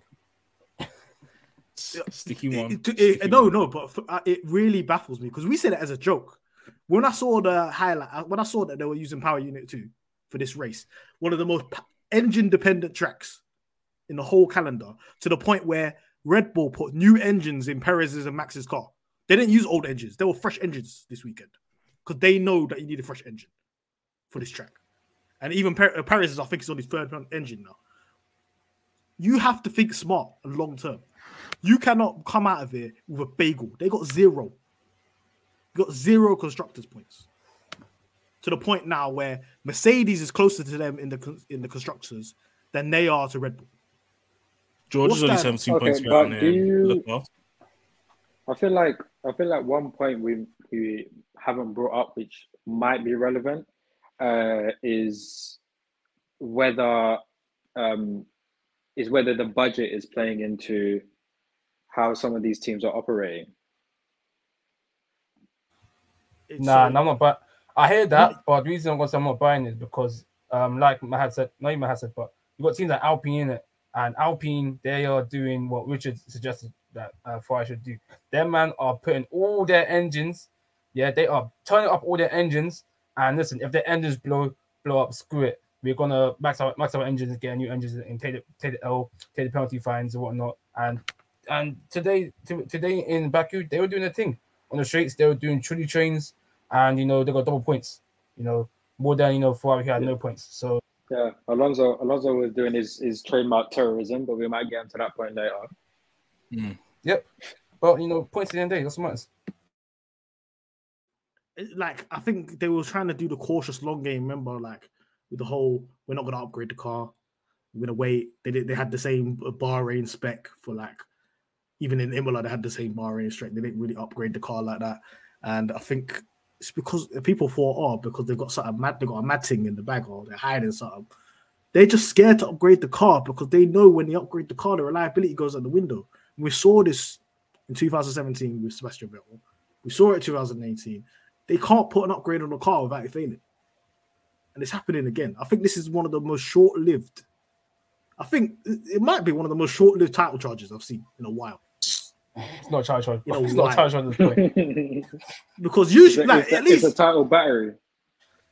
C: Sticky one.
B: it- it-
C: Sticky
B: no,
C: one.
B: no, but f- uh, it really baffles me because we said it as a joke. When I saw the highlight, uh, when I saw that they were using Power Unit 2 for this race, one of the most engine dependent tracks in the whole calendar, to the point where Red Bull put new engines in Perez's and Max's car. They didn't use old engines, they were fresh engines this weekend because they know that you need a fresh engine for this track. and even Per- Perez is, I think, is on his third engine now. You have to think smart and long term. You cannot come out of here with a bagel. They got zero. Got zero constructors points. To the point now where Mercedes is closer to them in the in the constructors than they are to Red Bull.
C: George is only
B: that?
C: 17
D: Okay,
C: points
D: but
C: behind
D: do you-
C: Leclerc.
D: I feel like I feel like one point we we haven't brought up, which might be relevant, uh, is whether um, is whether the budget is playing into how some of these teams are operating.
B: It's
E: Nah,
B: so-
E: no, I'm not. But I hear that. But the reason why I'm not buying is because, um, like Mahad said, not even Mahad said, but you got teams like Alpine in it, and Alpine they are doing what Richard suggested that uh, Ferrari should do. Their man are putting all their engines, yeah, they are turning up all their engines. And listen, if their engines blow blow up, screw it. We're gonna max out max out our engines, get new engines, and take the take the L, take the penalty fines and whatnot. And and today to, today in Baku, they were doing a thing on the streets. They were doing Trulli trains, and you know they got double points. You know more than you know Ferrari who had no points. So
D: Yeah, Alonso Alonso was doing his, his trademark terrorism, but we might get into that point later. Hmm.
E: yep. But you know points at the end of the day, that's what matters.
B: like I think they were trying to do the cautious long game. Remember, like with the whole, we're not going to upgrade the car. We're going to wait. They did. They had the same Bahrain spec for like, even in Imola, they had the same bar Bahrain spec. They didn't really upgrade the car like that. And I think it's because people thought, oh, because they've got something mad, they got a mad thing in the bag, or they're hiding something. They're just scared to upgrade the car because they know when they upgrade the car, the reliability goes out the window. We saw this in 2017 with Sebastian Vettel. We saw it in 2018 they can't put an upgrade on the car without it failing. And it's happening again. I think this is one of the most short-lived. I think it might be one of the most short-lived title charges I've seen in a while.
E: It's not a charge charge.
B: You know
E: it's not
B: why?
E: a charge charge at this point.
B: Because
D: a,
B: usually, like,
D: it's, a,
B: at least
D: it's a title battery.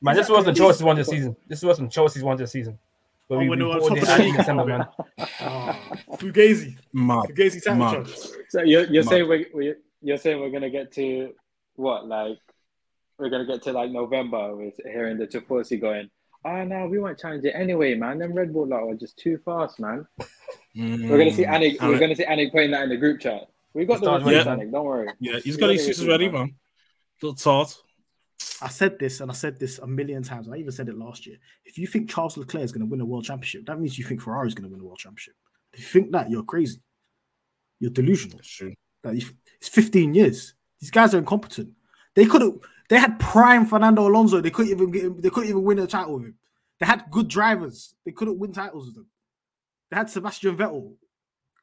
E: Man, this was the
B: Exactly.
E: Chelsea's one this season. This was some Chelsea's one this season. Where
B: Oh,
E: we,
B: when
E: we
B: they
E: bought
B: top
E: it
B: of the league.
E: December, man.
B: ah, Fugazi,
C: Mad.
B: Fugazi title
C: Man.
D: So you're, you're
C: Mad.
D: saying we we you're saying we're gonna get to what like we're gonna get to like November with hearing the Tifosi going. Oh no, we won't challenge it anyway, man. Them Red Bull lot are just too fast, man. We're gonna see
C: Mm.
D: Anik. We're gonna see Anik putting that in the group chat. We got the
E: Start
D: receipts,
C: ready,
D: Don't worry.
C: Yeah, he's got his
D: Yeah,
C: ready,
D: yeah.
C: man. Little tart.
B: I said this and I said this a million times. I even said it last year. If you think Charles Leclerc is going to win a world championship, that means you think Ferrari is going to win a world championship. If you think that, you're crazy. You're delusional.
C: That's true.
B: That if- it's 15 years. These guys are incompetent. They could have. They had prime Fernando Alonso. They couldn't even get. Him, they couldn't even win a title with him. They had good drivers. They couldn't win titles with them. They had Sebastian Vettel,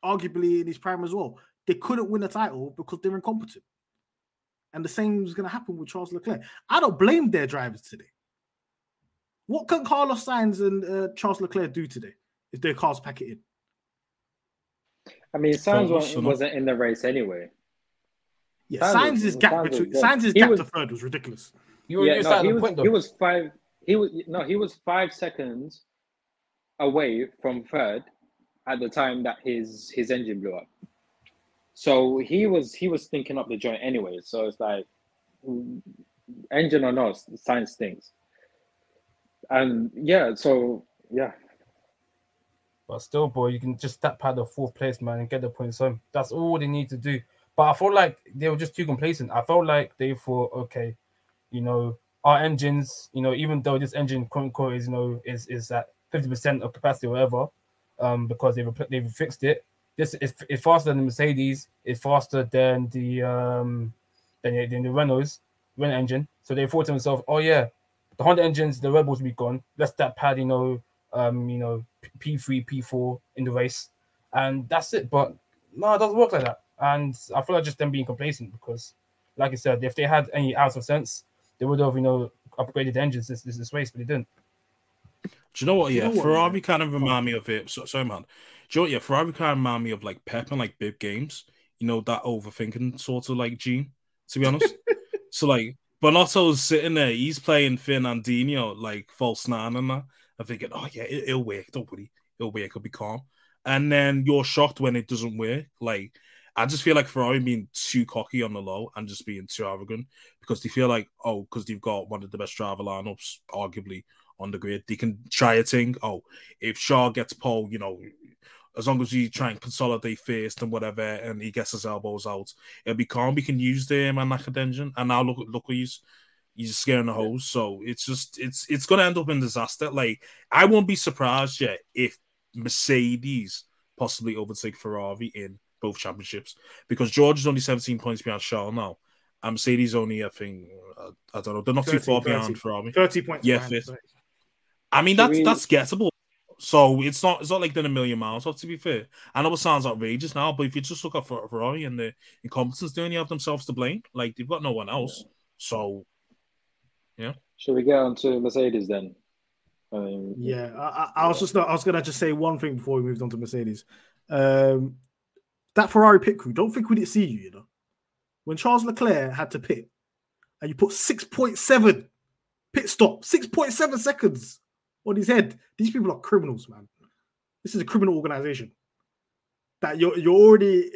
B: arguably in his prime as well. They couldn't win a title because they're incompetent. And the same is going to happen with Charles Leclerc. I don't blame their drivers today. What can Carlos Sainz and uh, Charles Leclerc do today if their cars pack it in?
D: I mean, Sainz
C: Focus,
D: wasn't, wasn't in the race anyway.
B: Yeah,
D: Sainz
B: Sainz's gap
D: Sainz was
B: between
D: good.
B: Sainz's
D: He
B: gap
D: was-
B: to third was ridiculous.
E: You were
D: yeah, no, he was he was five. He was no, he was five seconds away from third at the time that his his engine blew up. So he was he was thinking up the joint anyway. So it's like engine or not, science things. And yeah, so yeah,
E: But still, boy, you can just tap out the fourth place, man, and get the points home. That's all they need to do. But I felt like they were just too complacent. I felt like they thought, okay, you know, our engines, you know, even though this engine quote unquote is, you know, is is at fifty percent of capacity or whatever, um, because they've they've fixed it. This is it's faster than the Mercedes. It's faster than the um than the, than the Renault's Renault engine. So they thought to themselves, oh yeah, the Honda engines, the Rebels will be gone. Let's that pad, you know, um, you know, P three, P four in the race, and that's it. But no, it doesn't work like that. And I feel like just them being complacent because, like I said, if they had any ounce of sense, they would have, you know, upgraded the engines this this, this race, but they didn't.
C: Do you know what?
B: You
C: Yeah,
B: know what,
C: Ferrari
B: man?
C: kind of remind me of it. So, sorry, man. You know? Yeah, Ferrari kind of remind me of like Pep and like big games. You know that overthinking sort of like gene. To be honest, so like Binotto's sitting there, he's playing Fernandinho like false nine and that. I'm thinking, oh yeah, it, it'll work. Don't worry, it'll work. It'll be calm. And then you're shocked when it doesn't work. Like I just feel like Ferrari being too cocky on the low and just being too arrogant because they feel like, oh, because they've got one of the best driver lineups, arguably, on the grid. They can try a thing. Oh, if Shaw gets pole, you know, as long as we try and consolidate first and whatever, and he gets his elbows out, it'll be calm. We can use the man like engine. And now look, look, he's he's scaring the hose. So it's just it's it's gonna end up in disaster. Like I won't be surprised yet if Mercedes possibly overtake Ferrari in both championships because George is only 17 points behind Charles now. And Mercedes only, I think, uh, I don't know, they're not 30, too far 30, behind Ferrari.
B: 30 points.
C: Yeah, fifth. I mean, that's we... that's gettable. So it's not it's not like they're a million miles off. To be fair, I know it sounds outrageous now, but if you just look at Ferrari and the incompetence, they only have themselves to blame. Like they've got no one else. Yeah. So, yeah.
D: Should we get on to Mercedes then?
B: I mean, yeah, I, I, was just I was gonna just say one thing before we moved on to Mercedes. Um, that Ferrari pit crew, don't think we didn't see you. You know, when Charles Leclerc had to pit, and you put six point seven pit stop, six point seven seconds on his head. These people are criminals, man. This is a criminal organization. That you're you're already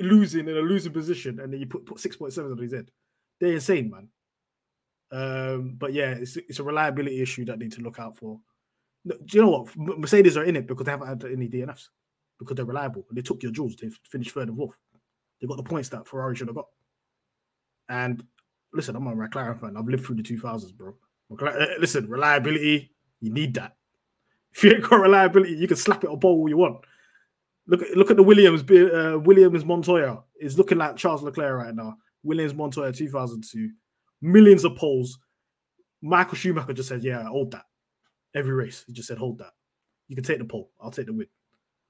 B: losing in a losing position, and then you put, put six point seven on his head. They're insane, man. Um, but yeah, it's it's a reliability issue that need to look out for. Do you know what? Mercedes are in it because they haven't had any DNFs because they're reliable. They took your jewels. They finished third and fourth. They got the points that Ferrari should have got. And listen, I'm a McLaren fan. I've lived through the 2000s, bro. McLaren, uh, listen, reliability you need that. If you ain't got reliability, you can slap it or bowl all you want. Look at look at the Williams. Uh, Williams Montoya is looking like Charles Leclerc right now. Williams Montoya 2002, millions of poles. Michael Schumacher just said, "Yeah, hold that." Every race, he just said, "Hold that." You can take the pole. I'll take the win,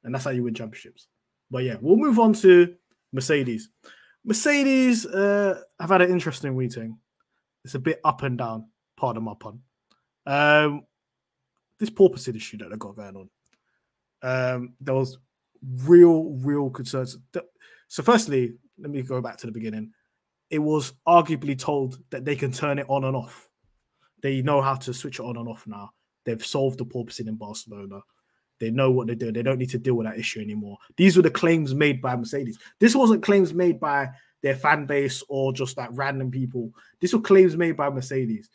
B: and that's how you win championships. But yeah, we'll move on to Mercedes. Mercedes uh, have had an interesting meeting. It's a bit up and down. Pardon my pun. Um, this porpoising issue that they got going on. Um, there was real, real concerns. So, firstly, let me go back to the beginning. It was arguably told that they can turn it on and off. They know how to switch it on and off now. They've solved the porpoising in Barcelona. They know what they're doing. They don't need to deal with that issue anymore. These were the claims made by Mercedes. This wasn't claims made by their fan base or just like random people. These were claims made by Mercedes.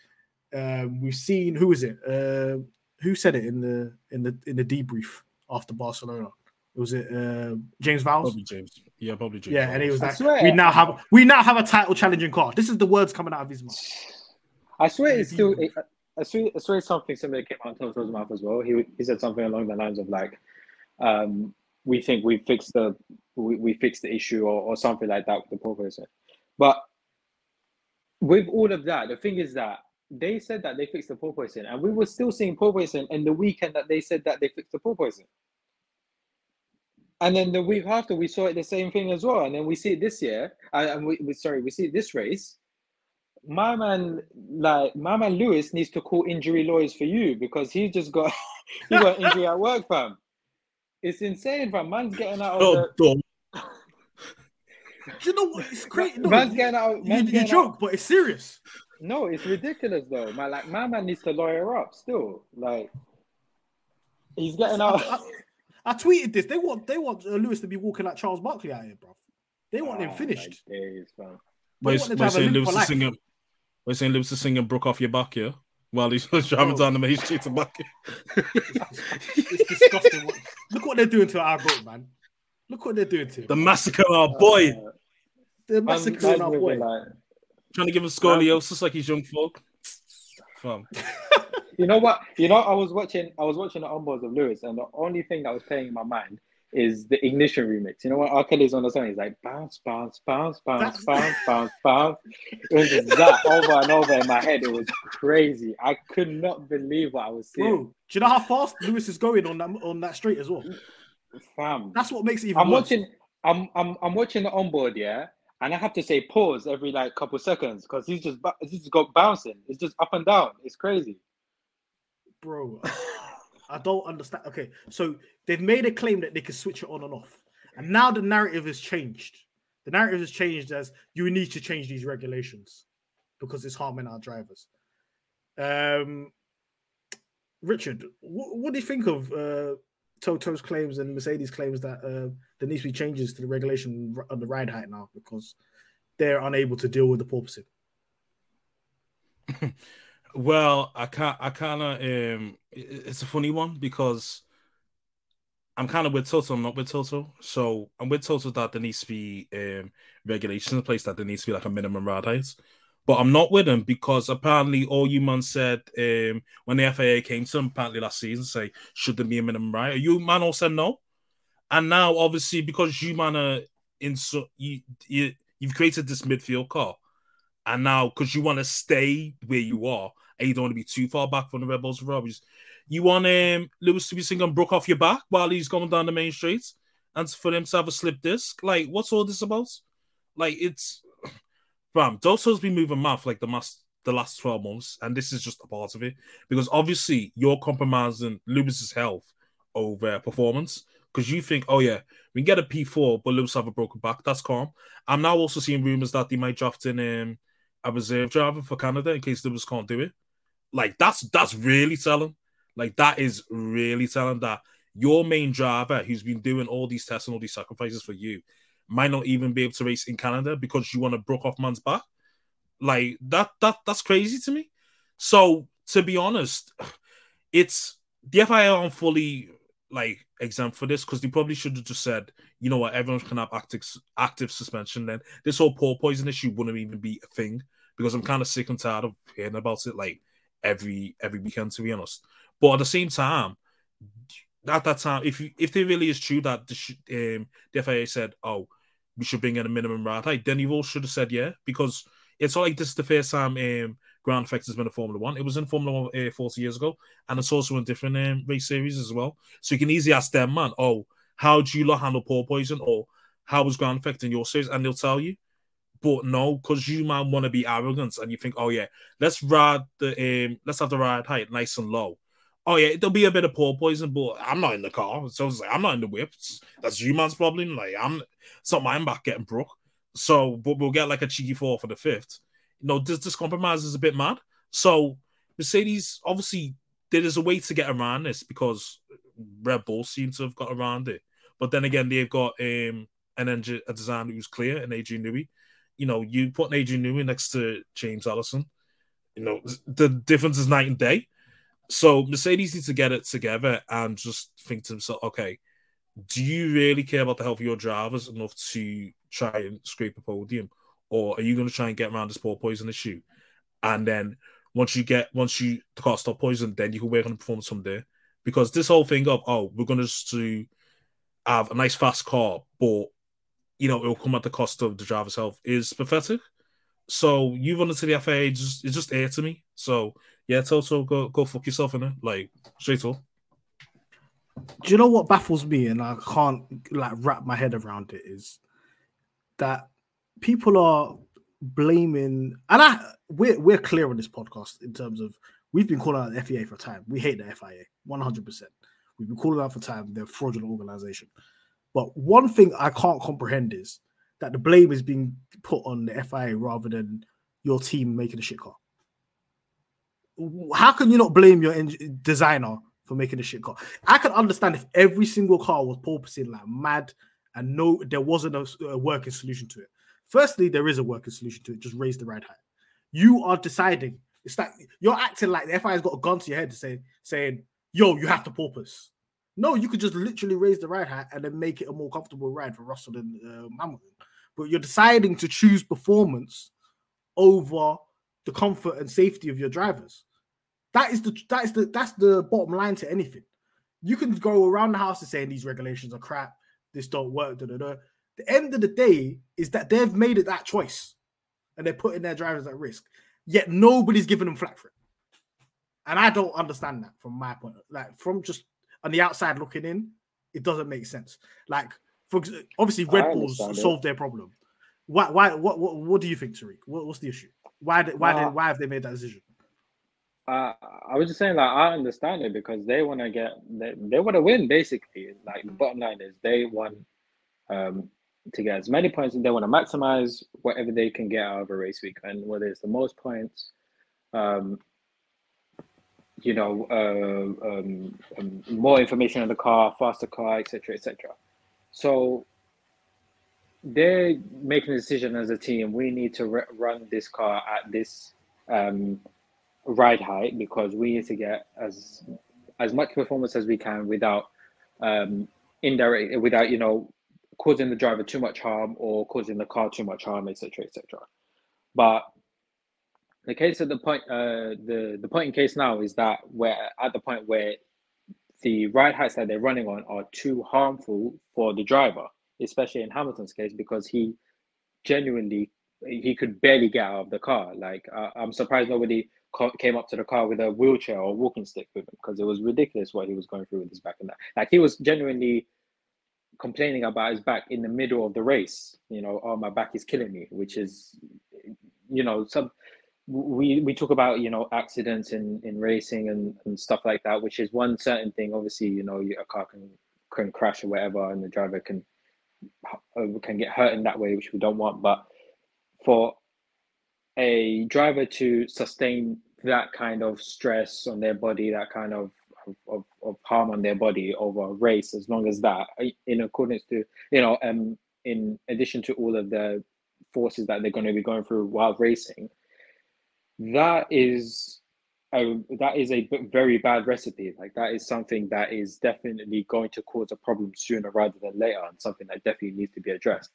B: Um, we've seen who is it? Uh, who said it in the in the in the debrief after Barcelona? Was it uh, James Vowles?
C: Probably James. Yeah, probably James.
B: Yeah, and he was like, "We now have we now have a title challenging car." This is the words coming out of his mouth.
D: I swear it's still. It, I swear, I swear something similar came out of his mouth as well. He he said something along the lines of like, um, "We think we fixed the we, we fixed the issue" or, or something like that with the professor. But with all of that, the thing is that they said that they fixed the porpoising, and we were still seeing porpoising in the weekend that they said that they fixed the porpoising. And then the week after, we saw it the same thing as well. And then we see it this year, uh, and we, we sorry, we see this race. My man, like my man Lewis, needs to call injury lawyers for you because he's just got he got injury at work, fam. It's insane, fam. Man's getting out of oh, the.
B: you know what? It's crazy. No,
D: man's getting out.
B: Man's you, you joke, out. but it's serious.
D: No, it's ridiculous though. My like my man needs to lawyer up still. Like he's getting out.
B: I, I, I tweeted this. They want they want uh, Lewis to be walking like Charles Barkley out here, bro. They want oh, him finished. Days,
C: we're, we're saying Lewis is singing. We're saying Lewis is singing "Brook off your back" here while he's driving oh. down the main street to back.
B: it's disgusting. Look what they're doing to our goat, man. Look what they're doing to him.
C: The massacre our boy.
B: Uh, the massacre our boy. Like,
C: Trying to give him scoliosis like he's young folk.
D: Fun. you know what? You know, I was watching I was watching the onboards of Lewis, and the only thing that was playing in my mind is the ignition remix. You know what? R. Kelly's on the song. He's like bounce, bounce, bounce, bounce, bounce, bounce, bounce. It was just that over and over in my head. It was crazy. I could not believe what I was seeing. Bro,
B: do you know how fast Lewis is going on that on that straight as well?
D: Fam.
B: That's what makes it even
D: I'm
B: worse.
D: watching I'm I'm I'm watching the onboard, yeah and I have to say pause every like couple seconds because he's just he's just got bouncing. It's just up and down. It's crazy,
B: bro. I don't understand. Okay, so they've made a claim that they can switch it on and off, and now the narrative has changed. The narrative has changed as you need to change these regulations because it's harming our drivers. Um, Richard, what, what do you think of uh, Toto's claims and Mercedes claims that uh, there needs to be changes to the regulation on the ride height now because they're unable to deal with the porpoising.
C: Well, I can't. I kind of. Um, it's a funny one because I'm kind of with Toto. I'm not with Toto. So I'm with Toto that there needs to be um, regulations in place that there needs to be like a minimum ride height. But I'm not with him because apparently all you man said um, when the FIA came to him apparently last season say should there be a minimum ride? You man all said no, and now obviously because you man are in so you, you you've created this midfield car, and now because you want to stay where you are and you don't want to be too far back from the Red Bulls Ferraris, you want um, Lewis to be singing broke off your back while he's going down the main streets and for him to have a slip disc. Like, what's all this about? Like, it's Bam, Toto's been moving for like the last the last 12 months, and this is just a part of it. Because obviously you're compromising Lewis's health over performance. Because you think, oh yeah, we can get a P4, but Lewis have a broken back. That's calm. I'm now also seeing rumors that they might draft in um, a reserve driver for Canada in case Lewis can't do it. Like that's that's really telling. Like that is really telling that your main driver, who's been doing all these tests and all these sacrifices for you, might not even be able to race in Canada because you want to broke off man's back. Like that that that's crazy to me. So to be honest, it's the FIA aren't fully like exempt for this because they probably should have just said, you know what, everyone can have active active suspension. Then this whole porpoising issue wouldn't even be a thing because I'm kind of sick and tired of hearing about it like every every weekend to be honest. But at the same time, at that time, if you, if it really is true that the, um, the FIA said, oh, we should bring in a minimum ride height, then you all should have said yeah because it's not like this is the first time um, ground effect has been in Formula One. It was in Formula One uh, 40 years ago, and it's also in different um, race series as well. So you can easily ask them, man, oh, how do you lot handle porpoising, or how was ground effect in your series, and they'll tell you. But no, because you man want to be arrogant and you think, oh yeah, let's ride the um, let's have the ride height nice and low. Oh yeah, there'll be a bit of porpoising, but I'm not in the car, so like I'm not in the whips. That's you man's problem. Like I'm, it's not my back getting broke. So, but we'll get like a cheeky four for the fifth. You know, this this compromise is a bit mad. So Mercedes obviously there is a way to get around this because Red Bull seem to have got around it. But then again, they've got um, an engine a design who's clear and Adrian Newey. You know, you put Adrian Newey next to James Allison. You know, the difference is night and day. So Mercedes needs to get it together and just think to himself, okay, do you really care about the health of your drivers enough to try and scrape a podium, or are you going to try and get around this poison issue? And then once you get once you the car stop poison, then you can work on the performance from there. Because this whole thing of oh, we're going to just to have a nice fast car, but you know it will come at the cost of the driver's health is pathetic. So you run into the FIA, just it's just air to me. So yeah, Toto, go go fuck yourself in it, like straight up.
B: Do you know what baffles me, and I can't like wrap my head around it is that people are blaming, and I we're we're clear on this podcast in terms of we've been calling out the FIA for time. We hate the FIA, one hundred percent. We've been calling out for time. They're a fraudulent organization. But one thing I can't comprehend is that the blame is being put on the FIA rather than your team making a shit car. How can you not blame your designer for making a shit car? I can understand if every single car was porpoising like mad and no, there wasn't a, a working solution to it. Firstly, there is a working solution to it. Just raise the ride height. You are deciding. It's like you're acting like the FIA's got a gun to your head to say, saying, "Yo, you have to porpoise." No, you could just literally raise the ride height and then make it a more comfortable ride for Russell and uh, Hamilton. But you're deciding to choose performance over the comfort and safety of your drivers. That is the that is the that's the bottom line to anything. You can go around the house and saying these regulations are crap, this don't work. Da, da, da. The end of the day is that they've made it that choice, and they're putting their drivers at risk. Yet nobody's giving them flack for it, and I don't understand that from my point. Of, like from just on the outside looking in, it doesn't make sense. Like for obviously Red Bulls solved their problem. Why? Why? What? What, what do you think, Tariq? What, what's the issue? Why? Did, why?
D: Nah.
B: Did, why have they made that decision?
D: Uh, I was just saying, like, I understand it because they want to get, they, they want to win, basically. Like, the bottom line is they want um, to get as many points, and they want to maximize whatever they can get out of a race weekend, whether it's the most points, um, you know, uh, um, um, more information on the car, faster car, etc., etc. So they're making a decision as a team. We need to r- run this car at this um, ride height because we need to get as as much performance as we can without um, indirect without you know causing the driver too much harm or causing the car too much harm, etc., etc. But the case at the point, uh, the the point in case now is that we're at the point where the ride heights that they're running on are too harmful for the driver, especially in Hamilton's case because he genuinely he could barely get out of the car. Like uh, I'm surprised nobody came up to the car with a wheelchair or walking stick with him because it was ridiculous what he was going through with his back and that. Like he was genuinely complaining about his back in the middle of the race. You know, oh my back is killing me, which is, you know, some we we talk about you know accidents in in racing and and stuff like that, which is one certain thing. Obviously, you know, a car can can crash or whatever, and the driver can uh, can get hurt in that way, which we don't want. But for a driver to sustain that kind of stress on their body, that kind of of, of harm on their body over a race as long as that in accordance to you know um in addition to all of the forces that they're going to be going through while racing that is a that is a very bad recipe. Like that is something that is definitely going to cause a problem sooner rather than later and something that definitely needs to be addressed.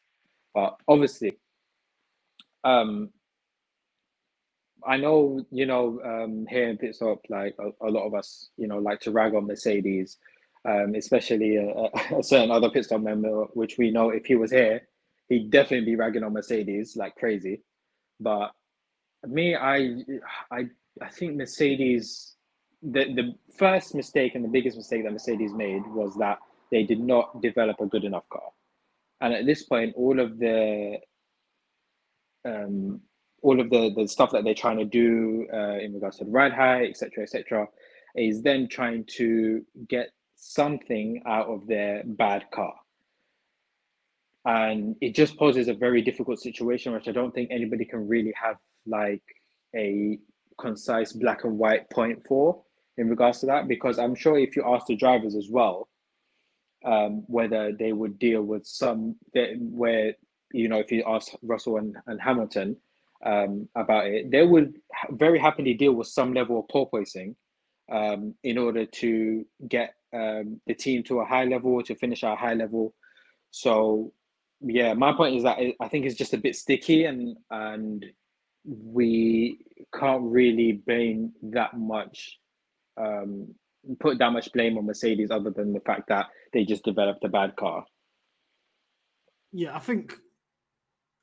D: But obviously um I know, you know, um, here in pit stop, like a, a, lot of us, you know, like to rag on Mercedes, um, especially a, a, certain other pit stop member, which we know if he was here, he'd definitely be ragging on Mercedes like crazy. But me, I, I, I think Mercedes, the the first mistake and the biggest mistake that Mercedes made was that they did not develop a good enough car, and at this point, all of the um, all of the the stuff that they're trying to do uh, in regards to the ride height, etc., etc., is then trying to get something out of their bad car, and it just poses a very difficult situation, which I don't think anybody can really have like a concise black and white point for in regards to that, because I'm sure if you ask the drivers as well, um, whether they would deal with some where you know if you ask Russell and, and Hamilton um, about it, they would very happily deal with some level of porpoising um, in order to get um, the team to a high level, to finish at a high level. So, yeah, my point is that I think it's just a bit sticky, and and we can't really blame that much, um, put that much blame on Mercedes, other than the fact that they just developed a bad car.
B: Yeah, I think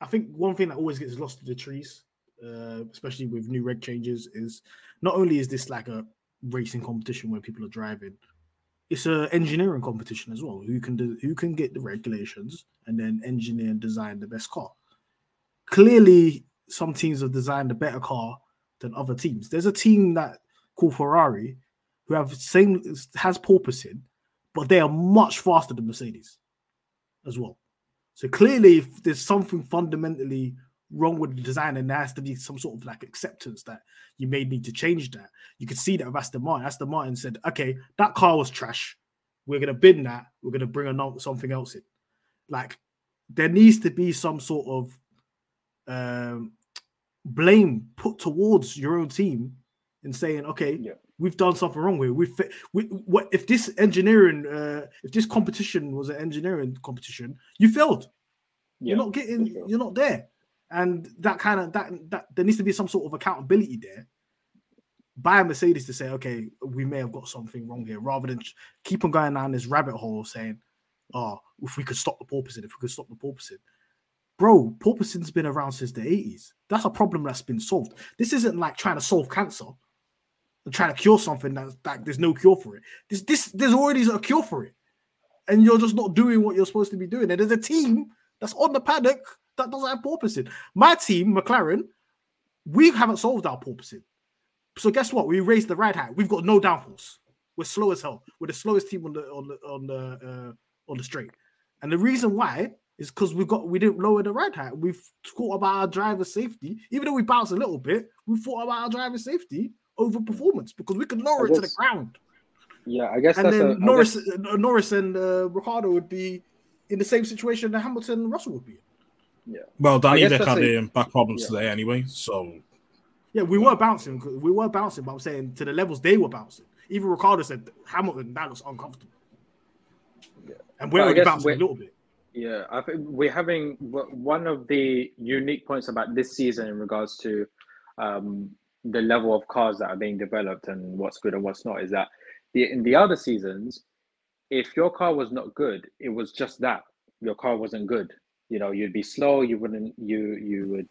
B: I think one thing that always gets lost in the trees, uh, especially with new reg changes, is not only is this like a racing competition where people are driving, it's a engineering competition as well. Who can do who can get the regulations and then engineer and design the best car. Clearly, some teams have designed a better car than other teams. There's a team that called Ferrari who have same has porpoising, but they are much faster than Mercedes as well. So clearly, if there's something fundamentally wrong with the design, and there has to be some sort of like acceptance that you may need to change that. You could see that with Aston Martin. Aston Martin said, "Okay, that car was trash. We're gonna bin that. We're gonna bring another something else in." Like there needs to be some sort of um, blame put towards your own team in saying, "Okay, yeah we've done something wrong here. We've we, what if this engineering, uh, if this competition was an engineering competition, you failed. Yeah, you're not getting, sure. you're not there, and that kind of that that there needs to be some sort of accountability there by Mercedes to say, okay, we may have got something wrong here, rather than keep on going down this rabbit hole saying, oh, if we could stop the porpoising, if we could stop the porpoising. Bro, porpoising's been around since the 80s. That's a problem that's been solved. This isn't like trying to solve cancer and trying to cure something that, that there's no cure for it. This this there's already a cure for it, and you're just not doing what you're supposed to be doing. And there's a team that's on the paddock that doesn't have porpoising. My team, McLaren, we haven't solved our porpoising. So guess what? We raised the ride height. We've got no downforce. We're slow as hell. We're the slowest team on the on the on the uh, on the straight. And the reason why is because we've got we didn't lower the ride height. We've thought about our driver safety. Even though we bounce a little bit, we thought about our driver safety over performance because we could lower guess, it to the ground.
D: Yeah, I guess.
B: And then
D: a,
B: Norris, guess... Uh, Norris and uh, Ricciardo would be in the same situation that Hamilton and Russell would be.
D: Yeah.
C: Well, Danny Ric had um, back problems yeah. today anyway, so
B: Yeah, we were bouncing. We were bouncing, but I'm saying to the levels they were bouncing. Even Ricciardo said Hamilton that looks uncomfortable, Yeah. and we're
D: But I
B: already
D: guess
B: bouncing a
D: we're-
B: little bit.
D: Yeah, I think we're having one of the unique points about this season in regards to um, the level of cars that are being developed and what's good and what's not is that the in the other seasons, if your car was not good, it was just that your car wasn't good. You know, you'd be slow. You wouldn't. You you would.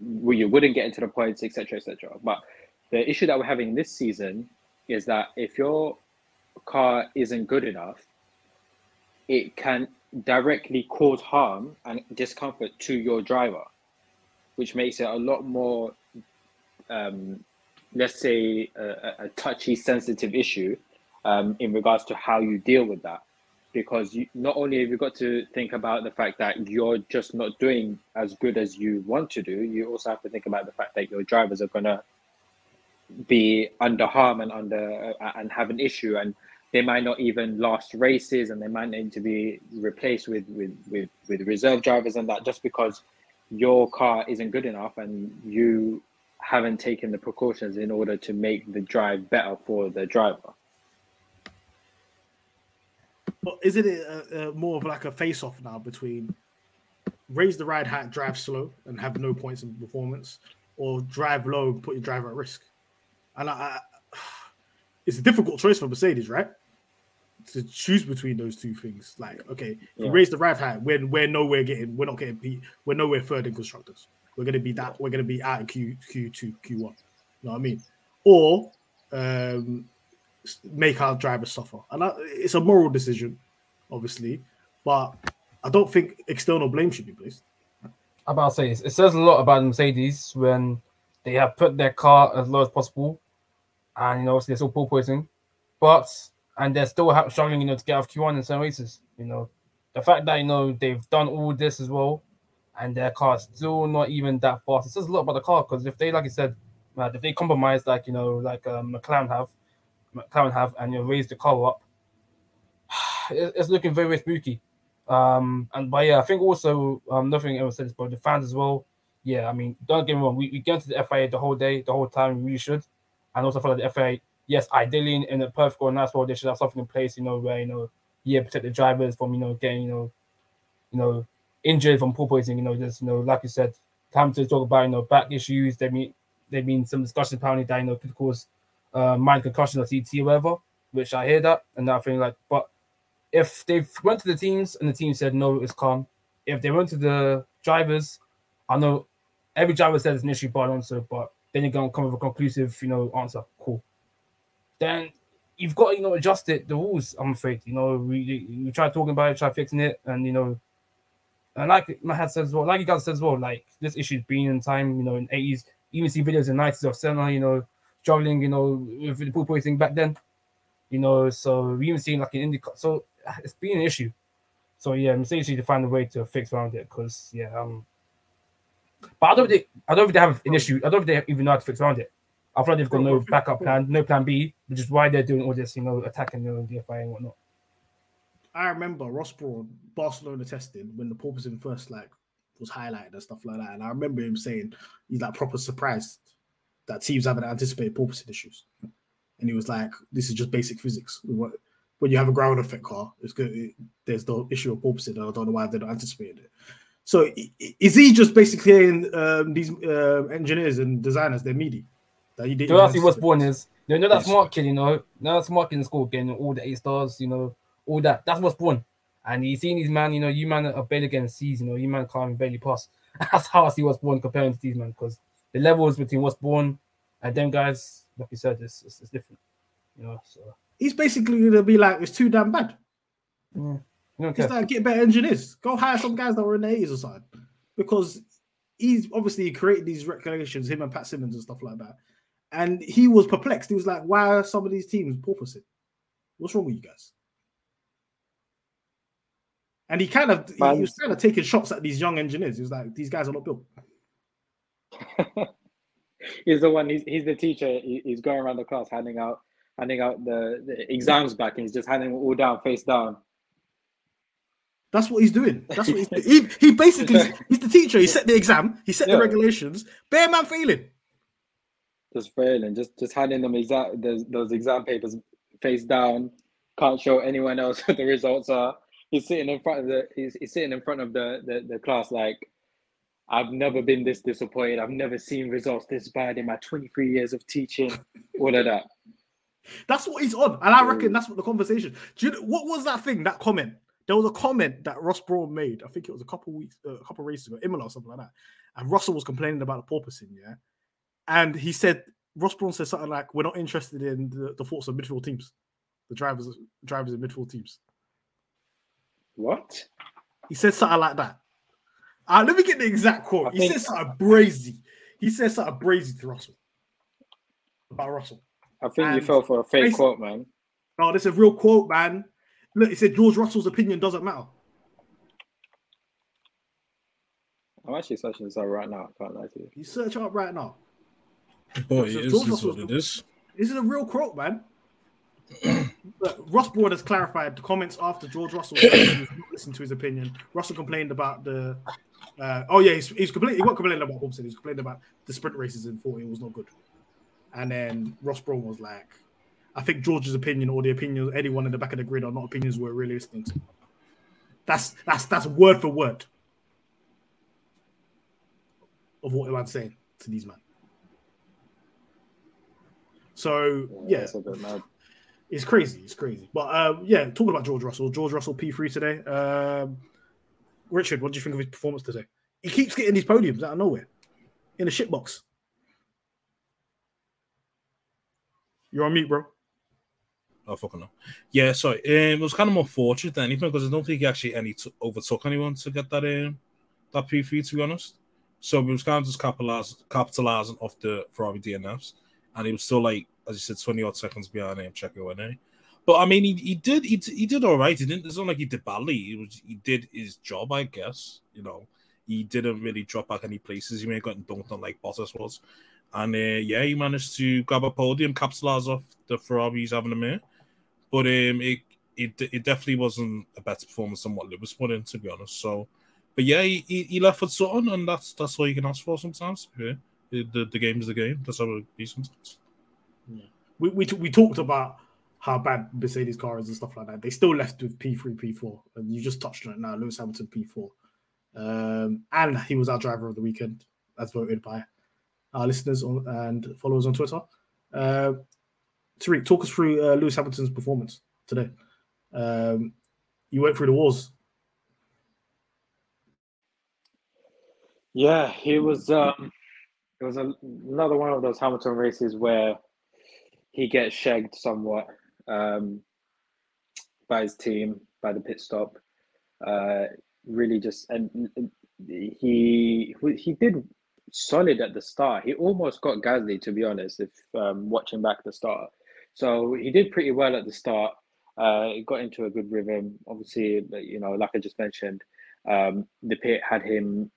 D: well, You wouldn't get into the points, etc., etc. But the issue that we're having this season is that if your car isn't good enough, it can directly cause harm and discomfort to your driver, which makes it a lot more, um, let's say, a, a- touchy, sensitive issue um, in regards to how you deal with that. Because you, not only have you got to think about the fact that you're just not doing as good as you want to do, you also have to think about the fact that your drivers are gonna be under harm and under uh, and have an issue and they might not even last races and they might need to be replaced with with with, with reserve drivers and that just because your car isn't good enough and you haven't taken the precautions in order to make the drive better for the driver
B: But isn't it uh, uh, more of like a face-off now between raise the ride height, drive slow, and have no points in performance, or drive low and put your driver at risk? And I, I, it's a difficult choice for Mercedes, right? To choose between those two things. Like, okay,
D: Yeah.
B: raise the ride height, we're we're nowhere getting, we're not getting we're nowhere third in constructors. We're gonna be that, we're gonna be out in Q Q two Q one. You know what I mean? Or um make our drivers suffer. And it's a moral decision, obviously, but I don't think external blame should be placed.
E: I'm about to say it says a lot about Mercedes when they have put their car as low as possible, and you know obviously they're still porpoising, but and they're still struggling, you know, to get off Q1 in some races. You know, the fact that you know they've done all this as well, and their car is still not even that fast. It says a lot about the car because if they, like you said, uh, if they compromise like you know like um, McLaren have, McLaren have, and you raise the car up, it's looking very, very spooky. Um, and but yeah, I think also um, nothing ever said this, but the fans as well. Yeah, I mean, don't get me wrong. We, we get to the FIA the whole day, the whole time. We should, and also for the FIA. Yes, ideally in, in a perfect or nice world, they should have something in place. You know, where you know, yeah, protect the drivers from you know getting you know, you know, injured from porpoising. You know, just you know, like you said, time to talk about you know back issues. There mean there been some discussion apparently that you know could cause uh, mind concussion or CT or whatever, which I hear that, and I think like, but if they went to the teams and the team said no, it's calm. If they went to the drivers, I know every driver says it's an issue, but answer, but then you're gonna come with a conclusive, you know, answer. Cool. Then you've got to, you know, adjust it, the rules. I'm afraid, you know, we we try talking about it, try fixing it, and you know, and like my head says as well, like you guys said as well, like this issue's been in time, you know, in 80s, even see videos in 90s of Senna, you know, struggling, you know, with the porpoising back then you know. So we even seen like an Indy, so it's been an issue. So yeah, Mercedes need to find a way to fix around it because yeah, um, but I don't think I don't think they have an issue. I don't think they even know how to fix around it. I feel like they've got no backup plan, no plan B, which is why they're doing all this, you know, attacking the FIA and whatnot.
B: I remember Ross Brawn, Barcelona testing when the porpoising first like was highlighted and stuff like that. And I remember him saying he's like proper surprised that teams haven't anticipated porpoising issues. And he was like, "This is just basic physics. When you have a ground effect car, it's good. it- there's the issue of porpoising. And I don't know why they're not anticipating it. So is he just basically saying um, these uh, engineers and designers they're meaty? That he didn't
E: Do you see what's
B: anticipate?
E: born is you know that
B: Yes.
E: smart kid, you know, now that smart kid in school getting all the eight stars, you know, all that. That's what's born. And you seen these man, you know, you man are barely getting C's, you know, you man can't even barely pass. That's how I see what's born comparing to these man, because the levels between what's born and them guys, like you said, it's, it's, it's different. You know, so
B: He's basically gonna be like, it's too damn bad.
E: yeah. You don't.
B: It's like get better engineers. Go hire some guys that were in the 80s or something. Because he's obviously created these regulations, him and Pat Symonds and stuff like that. And he was perplexed. He was like, why are some of these teams porpoising? What's wrong with you guys? And he kind of he was kind of taking shots at these young engineers. He was like, these guys are not built.
D: he's the one. He's, he's the teacher. He, he's going around the class handing out handing out the, the exams back, and he's just handing them all down, face down.
B: That's what he's doing. That's what he's doing. He, he basically he's the teacher. He set the exam, he set
D: Yeah.
B: the regulations. Bear man failing.
D: just failing, just just handing them exact those, those exam papers face down. Can't show anyone else what the results are. He's sitting in front of the he's, he's sitting in front of the, the the class like I've never been this disappointed. I've never seen results this bad in my 23 years of teaching. All of that.
B: That's what he's on, and I reckon that's what the conversation. Do you know what was that thing? That comment. There was a comment that Ross Brawn made. I think it was a couple weeks, uh, a couple races ago, Imola or something like that. And Russell was complaining about the porpoising, yeah. And he said Ross Brawn said something like, "We're not interested in the, the thoughts of midfield teams, the drivers, drivers in midfield teams."
D: What?
B: He said something like that. Uh, let me get the exact quote.
D: I
B: he
D: think-
B: said something brazy. He said something brazy to Russell about Russell.
D: I think you fell for a fake
B: basi-
D: quote, man.
B: No, this is a real quote, man. Look, he said George Russell's opinion doesn't matter.
D: I'm actually searching this out right now. I can't lie to you.
B: You search up right now.
C: Boy,
B: So
C: it is,
B: George
C: is
B: Russell's-
C: what it is.
B: This is a real quote, man. Ross Brawn has clarified the comments after George Russell said he was not listening to his opinion. Russell complained about the. Uh, oh yeah, he's, he's complaining. He wasn't complaining about Hobson. He was complaining about the sprint races and thought it was not good. And then Ross Brawn was like, "I think George's opinion or the opinion of anyone in the back of the grid are not opinions we're really listening to." That's that's that's word for word of what I'm saying to these men. So yeah,
D: That's a bit mad.
B: It's crazy. It's crazy. But uh, yeah, talking about George Russell. George Russell P3 today. Um, Richard, what do you think of his performance today? He keeps getting these podiums out of nowhere in a shit box. You're on mute, bro.
C: Oh fucking no. Yeah, sorry. Um, it was kind of more fortunate than anything because I don't think he actually any t- overtook anyone to get that um that P3 to be honest. So he was kind of just capitalizing capitalizing off the Ferrari DNFs, and he was still like as you said, twenty odd seconds behind him. It out. But I mean, he, he did he, he did all right. He didn't. It's not like he did badly. He was he did his job, I guess. You know, he didn't really drop back any places. He may have gotten dunked on like Bottas was, and uh, yeah, he managed to grab a podium, capitalize off the Ferraris having him here. But um, it, it it definitely wasn't a better performance than what Lewis put in, to be honest. So, but yeah, he, he, left with something, and that's that's all you can ask for sometimes. Yeah, the the, the game's the game. That's how it be sometimes.
B: We, we, we talked about how bad Mercedes car is and stuff like that. They still left with P3, P4, and you just touched on it now. Lewis Hamilton P4, um, and he was our driver of the weekend, as voted by our listeners on, and followers on Twitter. Uh, Tariq, talk us through uh, Lewis Hamilton's performance today. Um, you went through the wars.
D: Yeah, he was. Um, it was a, another one of those Hamilton races where he gets shagged somewhat um, by his team, by the pit stop. Uh, really, just and he he did solid at the start. He almost got Gasly, to be honest. If um, watching back the start, so he did pretty well at the start. Uh, he got into a good rhythm. Obviously, you know, like I just mentioned, um, the pit had him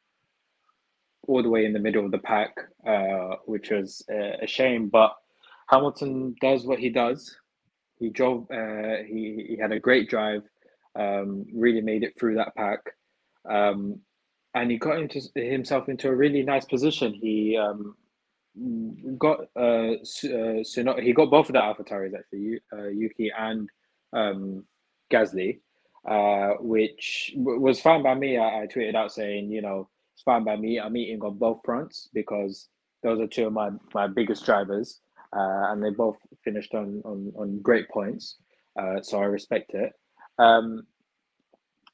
D: all the way in the middle of the pack, uh, which was uh, a shame. But Hamilton does what he does. He drove. Uh, he he had a great drive. Um, really made it through that pack, um, and he got into himself into a really nice position. He um, got uh, uh, he got both of the AlphaTauris actually, uh, Yuki and um, Gasly, uh, which w- was fine by me. I, I tweeted out saying, you know, it's fine by me. I'm eating on both fronts because those are two of my, my biggest drivers, uh, and they both finished on on, on great points. Uh, so I respect it. Um,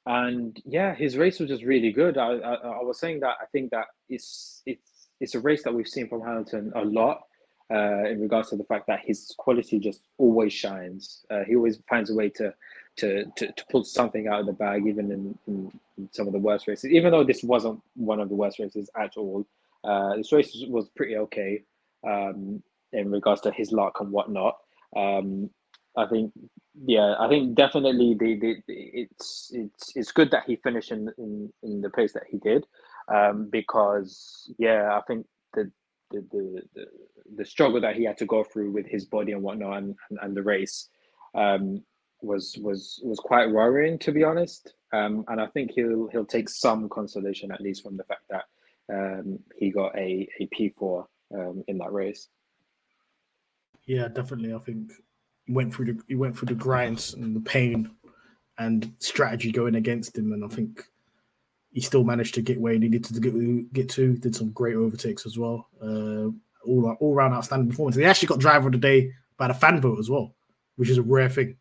D: and yeah, his race was just really good. I, I, I was saying that I think that it's it's it's a race that we've seen from Hamilton a lot uh, in regards to the fact that his quality just always shines. Uh, he always finds a way to, to to to pull something out of the bag, even in, in, some of the worst races. Even though this wasn't one of the worst races at all, uh, this race was pretty okay um, in regards to his luck and whatnot. Um, I think, yeah, I think definitely the, the, it's it's it's good that he finished in in, in the place that he did, um, because yeah, I think the the, the the the struggle that he had to go through with his body and whatnot and, and, and the race um, was was was quite worrying to be honest. Um, and I think he'll he'll take some consolation at least from the fact that um, he got a a P four um, in that race.
B: Yeah, definitely. I think he went through the he went through the grinds and the pain and strategy going against him, and I think he still managed to get where he needed to get get to. Did some great overtakes as well. Uh, all all round outstanding performance. He actually got driver of the day by the fan vote as well, which is a rare thing.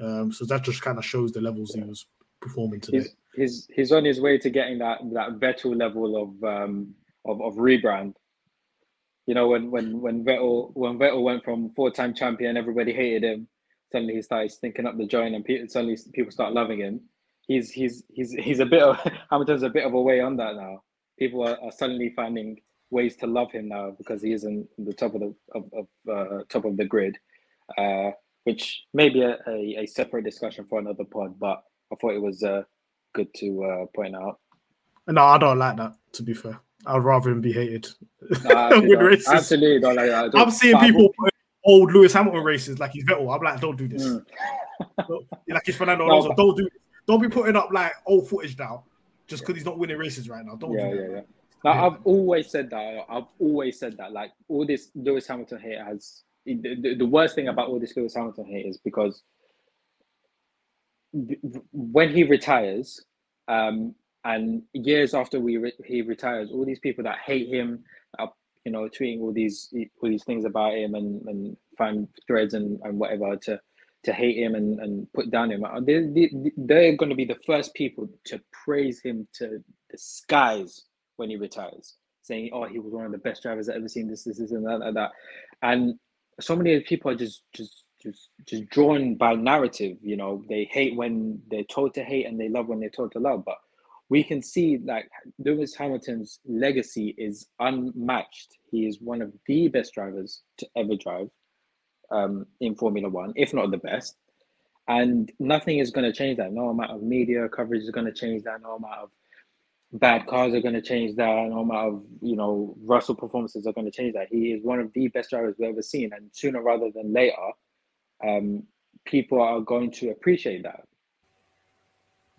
B: Um, so that just kind of shows the levels he was performing today.
D: He's, he's he's on his way to getting that that Vettel level of um of, of rebrand. You know, when when when Vettel when Vettel went from four time champion, everybody hated him. Suddenly he started stinking up the joint, and pe- suddenly people start loving him. He's he's he's he's a bit of Hamilton's a bit of a way on that now. People are, are suddenly finding ways to love him now because he isn't the top of the of, of uh, top of the grid, uh, which may be a, a, a, separate discussion for another pod. But I thought it was uh, good to uh, point out.
B: No, I don't like that. To be fair, I'd rather him be hated.
D: With races. Absolutely, don't like that.
B: I'm seeing people put old Lewis Hamilton races like he's Vettel. I'm like, don't do this. Mm. like it's Fernando Alonso. No, don't do. Don't be putting up like old footage now just because he's not winning races right now. Don't
D: yeah,
B: do
D: yeah, yeah. Now, I've always said that. I've always said that. Like all this Lewis Hamilton hate has the, the, the worst thing about all this Lewis Hamilton hate is because when he retires, um, and years after we re- he retires, all these people that hate him are you know tweeting all these all these things about him and and find threads and, and whatever to to hate him and, and put down him. Uh, they, they, they're going to be the first people to praise him to the skies when he retires, saying, "Oh, he was one of the best drivers I've ever seen. This, this, this, and that, and that." And so many people are just, just, just, just drawn by narrative. You know, they hate when they're told to hate, and they love when they're told to love. But we can see like Lewis Hamilton's legacy is unmatched. He is one of the best drivers to ever drive um, in Formula One, if not the best. And nothing is going to change that. No amount of media coverage is going to change that. No amount of bad cars are going to change that. No amount of you know Russell performances are going to change that. He is one of the best drivers we've ever seen, and sooner rather than later, um, people are going to appreciate that.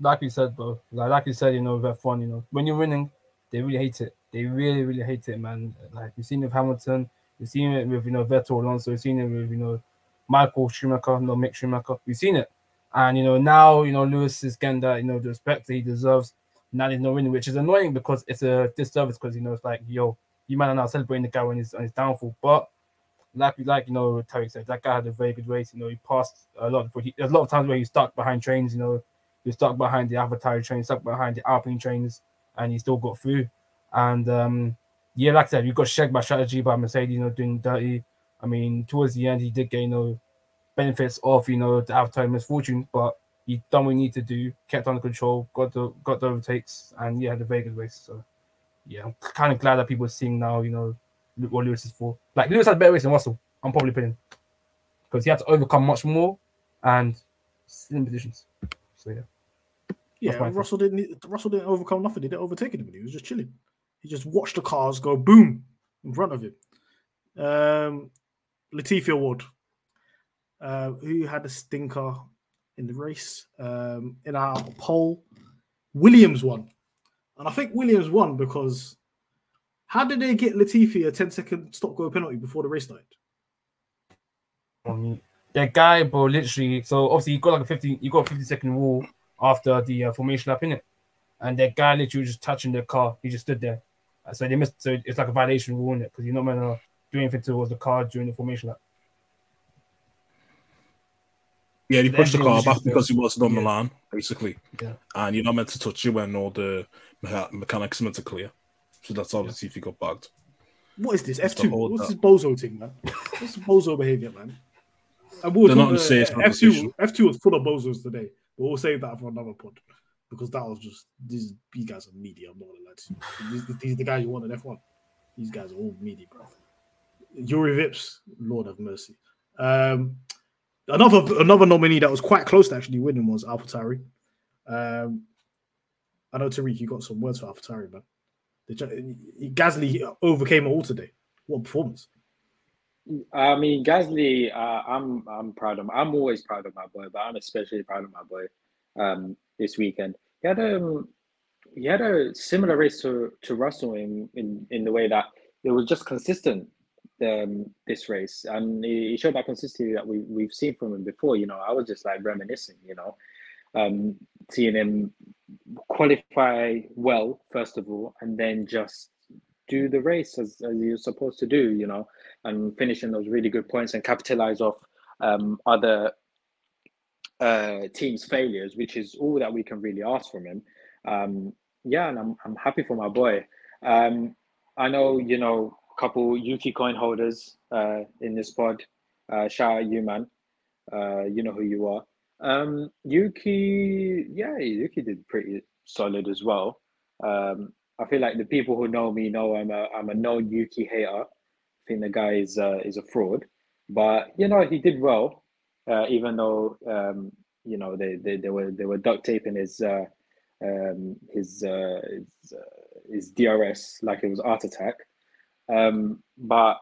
E: Like you said, bro. Like like you said, you know, with F1, you know, when you're winning, they really hate it. They really, really hate it, man. Like you've seen it with Hamilton, you've seen it with you know Vettel Alonso, you've seen it with you know Michael Schumacher, no Mick Schumacher. We've seen it, and you know now you know Lewis is getting that you know the respect that he deserves now there's no winning, which is annoying because it's a disservice because you know it's like yo, you might not celebrating the guy when he's on his downfall, but like like you know Tariq said, that guy had a very good race. You know, he passed a lot. Of, he, there's a lot of times where he stuck behind trains. You know, he stuck behind the Avatar train, stuck behind the Alpine trains, and he still got through. And um, yeah, like I said, you got shagged by strategy by Mercedes. You know, doing dirty. I mean, towards the end, he did get you know benefits of you know the Avatar misfortune, but he done what he needed to do, kept under control, got the got the overtakes, and yeah, the Vegas race. So yeah, I'm kind of glad that people are seeing now, you know, what Lewis is for. Like Lewis had a better race than Russell. I'm probably putting because he had to overcome much more and in positions. So yeah.
B: Yeah, Russell didn't. Russell didn't overcome nothing. He didn't overtake anybody. He was just chilling. He just watched the cars go boom in front of him. Um, Latifi Award. Uh, who had a stinker in the race. Um, in our poll, Williams won. And I think Williams won because how did they get Latifi a 10 second stop go penalty before the race started?
E: Um, that guy, bro, literally. So obviously, you got like a 50, you got a 50 second rule after the uh, formation lap in it, and that guy literally was just touching the car. He just stood there. So they missed. So it's like a violation rule in it because you're not meant to do anything towards the car during the formation lap.
C: Yeah, he pushed the car back because he wasn't on yeah. the line, basically. Yeah. And you're not meant to touch it when all the mechanics are meant to clear. So that's obviously yeah. if he got bugged.
B: What is this? F2? What's this bozo thing, man? What's bozo behavior, man?
C: And we'll They're not in the same
B: F2, F2 was full of bozos today, but we'll save that for another pod because that was just these, guys are media. I'm not gonna lie to you. These, the guys you want in F1. These guys are all media, bro. Jüri Vips, Lord have mercy. Um, Another another nominee that was quite close to actually winning was AlphaTauri. Um, I know Tariq, you got some words for AlphaTauri, man. The, Gasly overcame all today. What performance!
D: I mean, Gasly, uh, I'm I'm proud of. Him. I'm always proud of my boy, but I'm especially proud of my boy um, this weekend. He had a um, he had a similar race to to Russell in in in the way that it was just consistent um, this race, and he he showed that consistency that we we've seen from him before. You know, I was just like reminiscing. You know, um, seeing him qualify well first of all, and then just do the race as, as you're supposed to do. You know, and finishing those really good points and capitalize off um, other uh, teams' failures, which is all that we can really ask from him. Um, yeah, and I'm I'm happy for my boy. Um, I know you know a couple Yuki coin holders uh, in this pod. Uh, shout out you, man. Uh, you know who you are. Um, Yuki, yeah, Yuki did pretty solid as well. Um, I feel like the people who know me know I'm a I'm a known Yuki hater. I think the guy is uh, is a fraud, but you know he did well, uh, even though um, you know they, they they were they were duct taping his uh, um, his uh, his, uh, his DRS like it was Art Attack. Um, but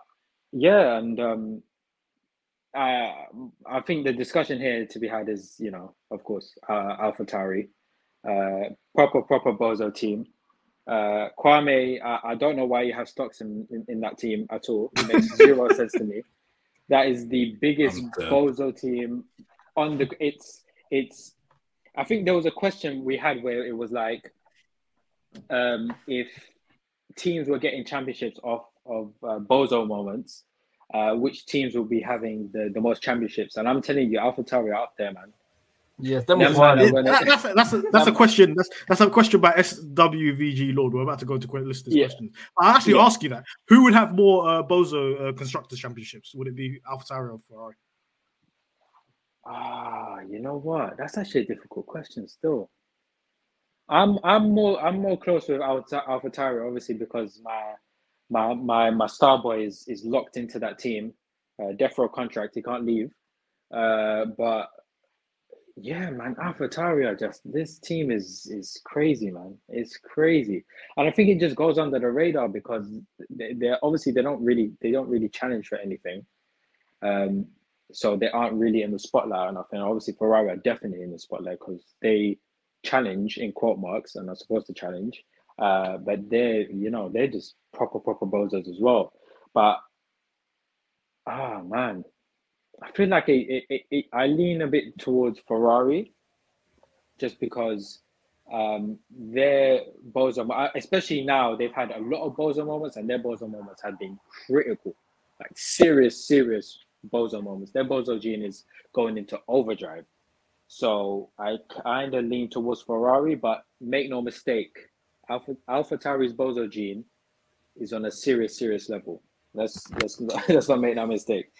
D: yeah, and um, I I think the discussion here to be had is you know of course uh, AlphaTauri, uh, proper proper bozo team. Uh, Kwame, I, I don't know why you have stocks in, in, in that team at all. It makes zero sense to me. That is the biggest bozo team on the. It's it's. I think there was a question we had where it was like, um, if teams were getting championships off of uh, bozo moments, uh, which teams will be having the, the most championships? And I'm telling you, AlphaTauri are up there, man.
E: Yes, them
D: Yeah,
E: was
D: man,
E: wild.
B: That- that's, a, that's, a, that's a question. That's that's a question by SWVG Lord. We're about to go to quite list this
D: Yeah.
B: question. I'll actually
D: Yeah.
B: ask you that. Who would have more uh, Bozo uh, constructors championships? Would it be AlphaTauri or Ferrari?
D: Ah, you know what? That's actually a difficult question. Still, I'm I'm more I'm more close with Alpha AlphaTauri, obviously because my my my my star boy is is locked into that team, uh, death row contract. He can't leave. Uh, but yeah, man, AlphaTauri just this team is is crazy, man. It's crazy, and I think it just goes under the radar because they, they're obviously they don't really they don't really challenge for anything. Um, so they aren't really in the spotlight enough. And obviously Ferrari are definitely in the spotlight because they challenge in quote marks and are supposed to challenge. Uh, but they're you know they're just proper proper bozos as well. But ah man, I feel like it, it, it, I lean a bit towards Ferrari, just because um, their bozo, especially now, they've had a lot of bozo moments, and their bozo moments have been critical, like serious, serious bozo moments. Their bozo gene is going into overdrive. So I kind of lean towards Ferrari, but make no mistake, Alpha Alpha bozo gene is on a serious, serious level. Let's let's not, let's not make that mistake.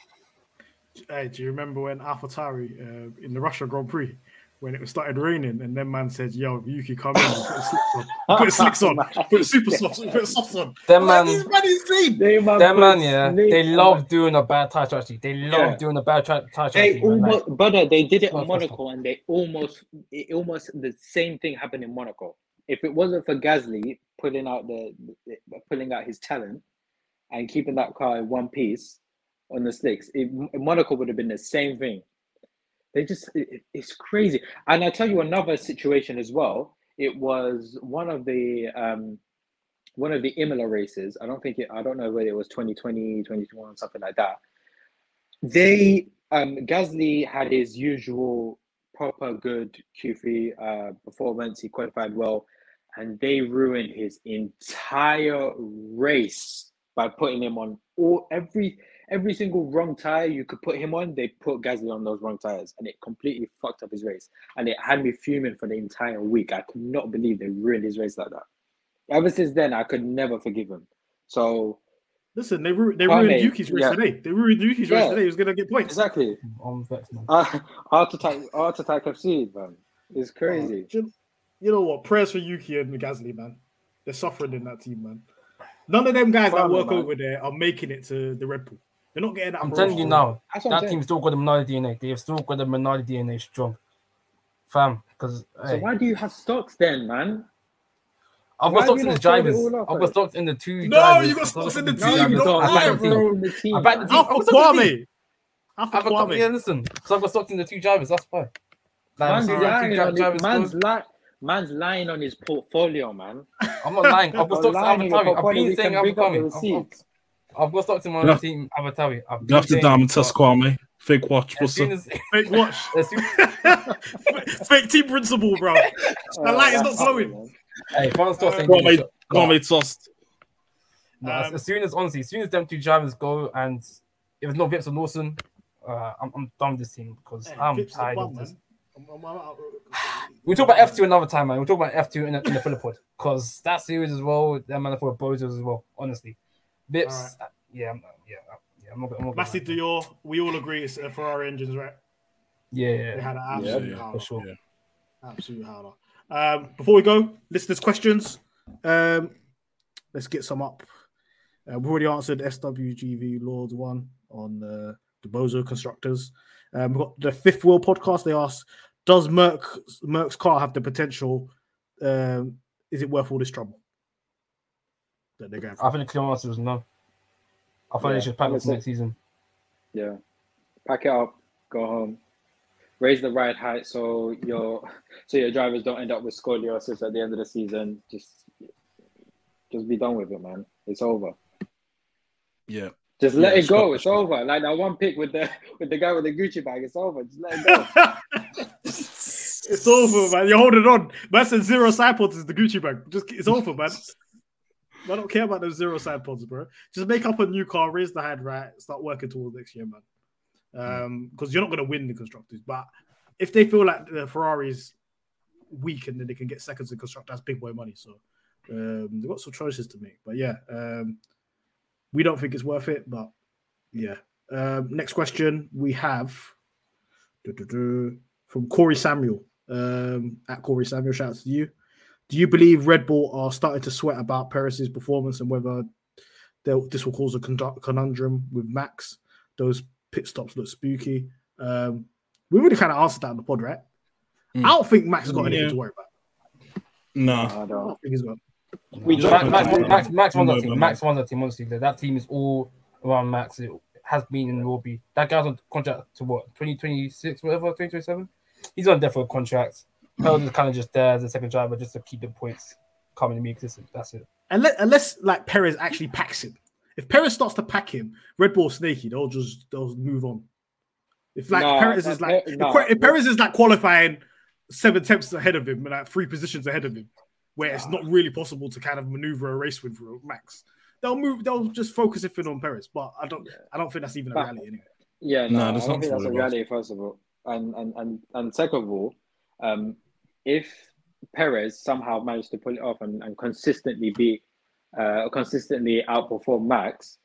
B: Hey, do you remember when AlphaTauri uh, in the Russia Grand Prix when it started raining and then man said, "Yo, Yuki, come in, and put the slicks on, put slicks on, put the super softs, put the softs on."
E: Them man-
B: these man insane.
D: They,
E: Them man, yeah,
D: snake
E: they love doing a bad touch. Actually, they love
D: Yeah.
E: doing a bad tra- touch.
D: They
E: actually, man, like-
D: brother, they did it in Monaco, and they almost, it almost the same thing happened in Monaco. If it wasn't for Gasly pulling out the, the pulling out his talent and keeping that car in one piece on the slicks, it, Monaco would have been the same thing. They just, it- it's crazy. And I'll tell you another situation as well. It was one of the um, one of the Imola races. I don't think it. I don't know whether it was 2020, 2021, something like that. They um Gasly had his usual proper good Q3 uh performance. He qualified well, and they ruined his entire race by putting him on all every every single wrong tire you could put him on. They put Gasly on those wrong tires, and it completely fucked up his race. And it had me fuming for the entire week. I could not believe they ruined his race like that. Ever since then, I could never forgive him. So
B: Listen, they, ru- they
D: Kwame,
B: ruined Yuki's race
D: yeah.
B: today. They ruined Yuki's race today. He was gonna get points.
D: exactly.
E: on vex, man.
D: Uh, Art Attack, Art Attack FC, man. It's crazy.
B: Uh, you, you know what? Prayers for Yuki and Gasly, man. They're suffering in that team, man. None of them guys that work
D: man.
B: over there are making it to the Red Bull. They're not getting that.
E: I'm telling you now,
D: I'm
E: that
D: saying.
E: team's still got the minority DNA. They've still got the minority DNA strong, fam. Because
D: So why do you have stocks then, man?
E: I've got stocks in the
D: not sold it
E: drivers.
D: all
E: I've got stocks in the two.
B: No,
E: drivers.
B: you got
E: I've
B: stocks in the
E: in
B: team,
E: drivers.
B: not
E: I back
B: live,
E: the team.
B: bro.
D: in the team.
E: I back the
D: man.
E: team.
B: Alpha
E: I've got stocks in the team.
B: Kwame. Alpha
E: I've got, yeah,
B: Kwame.
E: listen. So I've got stocks in the two drivers. That's fine. Like,
D: Man's
E: so the two
D: lying, on his, man's, li- man's lying on his portfolio, man.
E: I'm not lying. I've got
D: Or
E: stocks in
D: lying on
E: I've
D: portfolio,
E: been
D: we
E: saying
D: can
E: Alpha
D: bring up the
E: I've- I've-
D: receipts.
E: I've got Stockton on
C: Yeah.
E: the team. Avatawi. I've
C: You have to
E: been
C: down
E: saying.
C: Fake watch,
E: but As as,
B: Fake watch. Fake team principle, bro. The light is not glowing.
E: hey, if I'm still saying,
C: Kwame, Kwame tossed.
E: No, as-
B: Um,
E: as soon as honestly, as soon as them two drivers go, and if it's not Vips or Lawson, uh, I'm, I'm done with this team because
B: Hey,
E: I'm
B: Vips
E: tired of this.
B: man. I'm- I'm- I'm-
E: We'll talk about F2 another time, man. We'll talk about F2 in the, in the Philippod because that series as well, that man for bozos as well. Honestly, Vips,
B: Alright.
E: uh, yeah, I'm, yeah, uh, yeah. I'm not. I'm not
B: Massey
E: gonna-
B: Dior, we all agree it's uh, Ferrari engines, right?
E: Yeah,
B: They
E: yeah.
B: had an
D: Yeah,
B: absolute
C: yeah,
B: howler.
E: for sure.
C: Yeah.
B: Absolute howler. Um, before we go, listeners' questions. Um, let's get some up. Uh, we've already answered SWGV Lords one on uh, the Bozo constructors. Um, we've got the Fifth Wheel podcast. They asked, "Does Merc Merc's car have the potential? Um, is it worth all this trouble that they're going for?"
E: I think the clear answer is no. I think
D: Yeah,
E: they should pack up
D: honestly.
E: next season.
D: Yeah. Pack it up, go home. Raise the ride height so your so your drivers don't end up with scoliosis at the end of the season. Just just be done with it, man. It's over.
C: Yeah.
D: Just let
C: Yeah,
D: it go.
C: Scott-
D: It's over. Like that one pick with the with the guy with the Gucci bag. It's over. Just let it go.
B: it's over, man. You're holding on. Man said zero side pods is the Gucci bag. Just it's over, man. I don't care about those zero side pods, bro. Just make up a new car, raise the head right, start working towards next year, man. Um, because you're not gonna win the constructors, but if they feel like the Ferrari's weak and then they can get seconds in constructors, that's big boy money. So um, they've got some choices to make. But yeah, um, we don't think it's worth it, but yeah. Um, next question we have from Corey Samuel. Um, at Corey Samuel, shout out to you. Do you believe Red Bull are starting to sweat about Perez's performance and whether this will cause a conundrum with Max? Those pit stops look spooky. Um, we already kind of answered that in the pod, right?
C: Mm.
B: I don't think Max has got anything
C: Yeah.
B: to worry about.
C: No.
D: I
B: I
D: don't.
B: don't think he's got.
D: We
E: Max,
D: dropped
E: Max. Max, Max runs
C: No,
E: that team. Max runs that team. Honestly, that, that team is all around Max. It has been and will be. That guy's on contract to what? Twenty twenty six, whatever. Twenty twenty seven. He's on definite contract. Pelton is kind of just there as a second driver just to keep the points coming to me. Because that's it.
B: Unless, unless like Perez actually packs him. If Perez starts to pack him, Red Bull snaky, they'll just they'll move on. If like
D: Nah,
B: Perez is like
D: Pe-
B: if, if Perez is like qualifying seven tenths ahead of him and like three positions ahead of him, where it's not really possible to kind of maneuver a race with Max, they'll move. They'll just focus it in on Perez. But I don't. I don't think that's even a
D: But-
B: reality anyway.
D: Yeah,
C: No,
D: no, I
C: that's
D: don't
C: not
D: think that's a
C: true,
D: reality. First of all, and and and and second of all, um, if Perez somehow managed to pull it off and, and consistently be, uh, consistently outperform Max,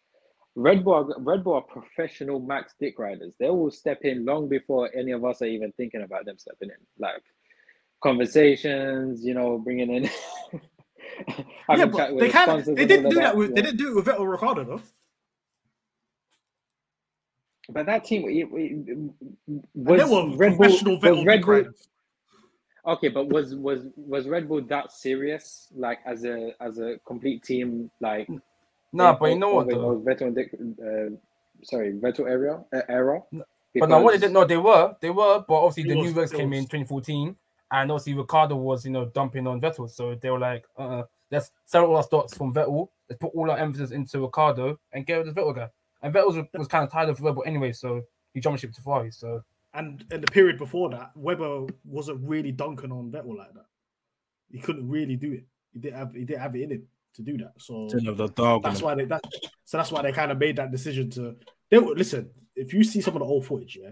D: Red Bull, are, Red Bull are professional Max dick riders. They will step in long before any of us are even thinking about them stepping in. Like conversations, you know, bringing in.
B: Yeah, but they
D: the
B: kind of they didn't do that with they didn't do it with Vettel Ricciardo though.
D: But that team it, it,
B: And
D: was Red Bull.
B: professional
D: Was
B: Vettel
D: Red Bull
B: riders.
D: Okay, but was was was Red Bull that serious? Like as a as a complete team, like
E: Nah,
D: in-
E: but you know what?
D: over
E: Though?
D: those Vettel and Dick, uh, sorry, Vettel area uh, era.
E: But no, what they
D: Because-
E: did, no, they were, they were, but obviously
B: It
E: the
B: was-
E: new works
B: it
E: came in 2014, and obviously Ricciardo was, you know, dumping on Vettel, so they were like, uh, let's sell all our stocks from Vettel, let's put all our emphasis into Ricciardo and get rid of the Vettel guy. And Vettel was, was kind of tired of Red Bull anyway, so he jumped ship to Ferrari. So
B: And in the period before that, Webber wasn't really dunking on Vettel like that. He couldn't really do it. He didn't have he didn't have it in him to do that. So
C: Didn't the dog.
B: that's why they that so that's why they kind of made that decision to they were listen, if you see some of the old footage, yeah,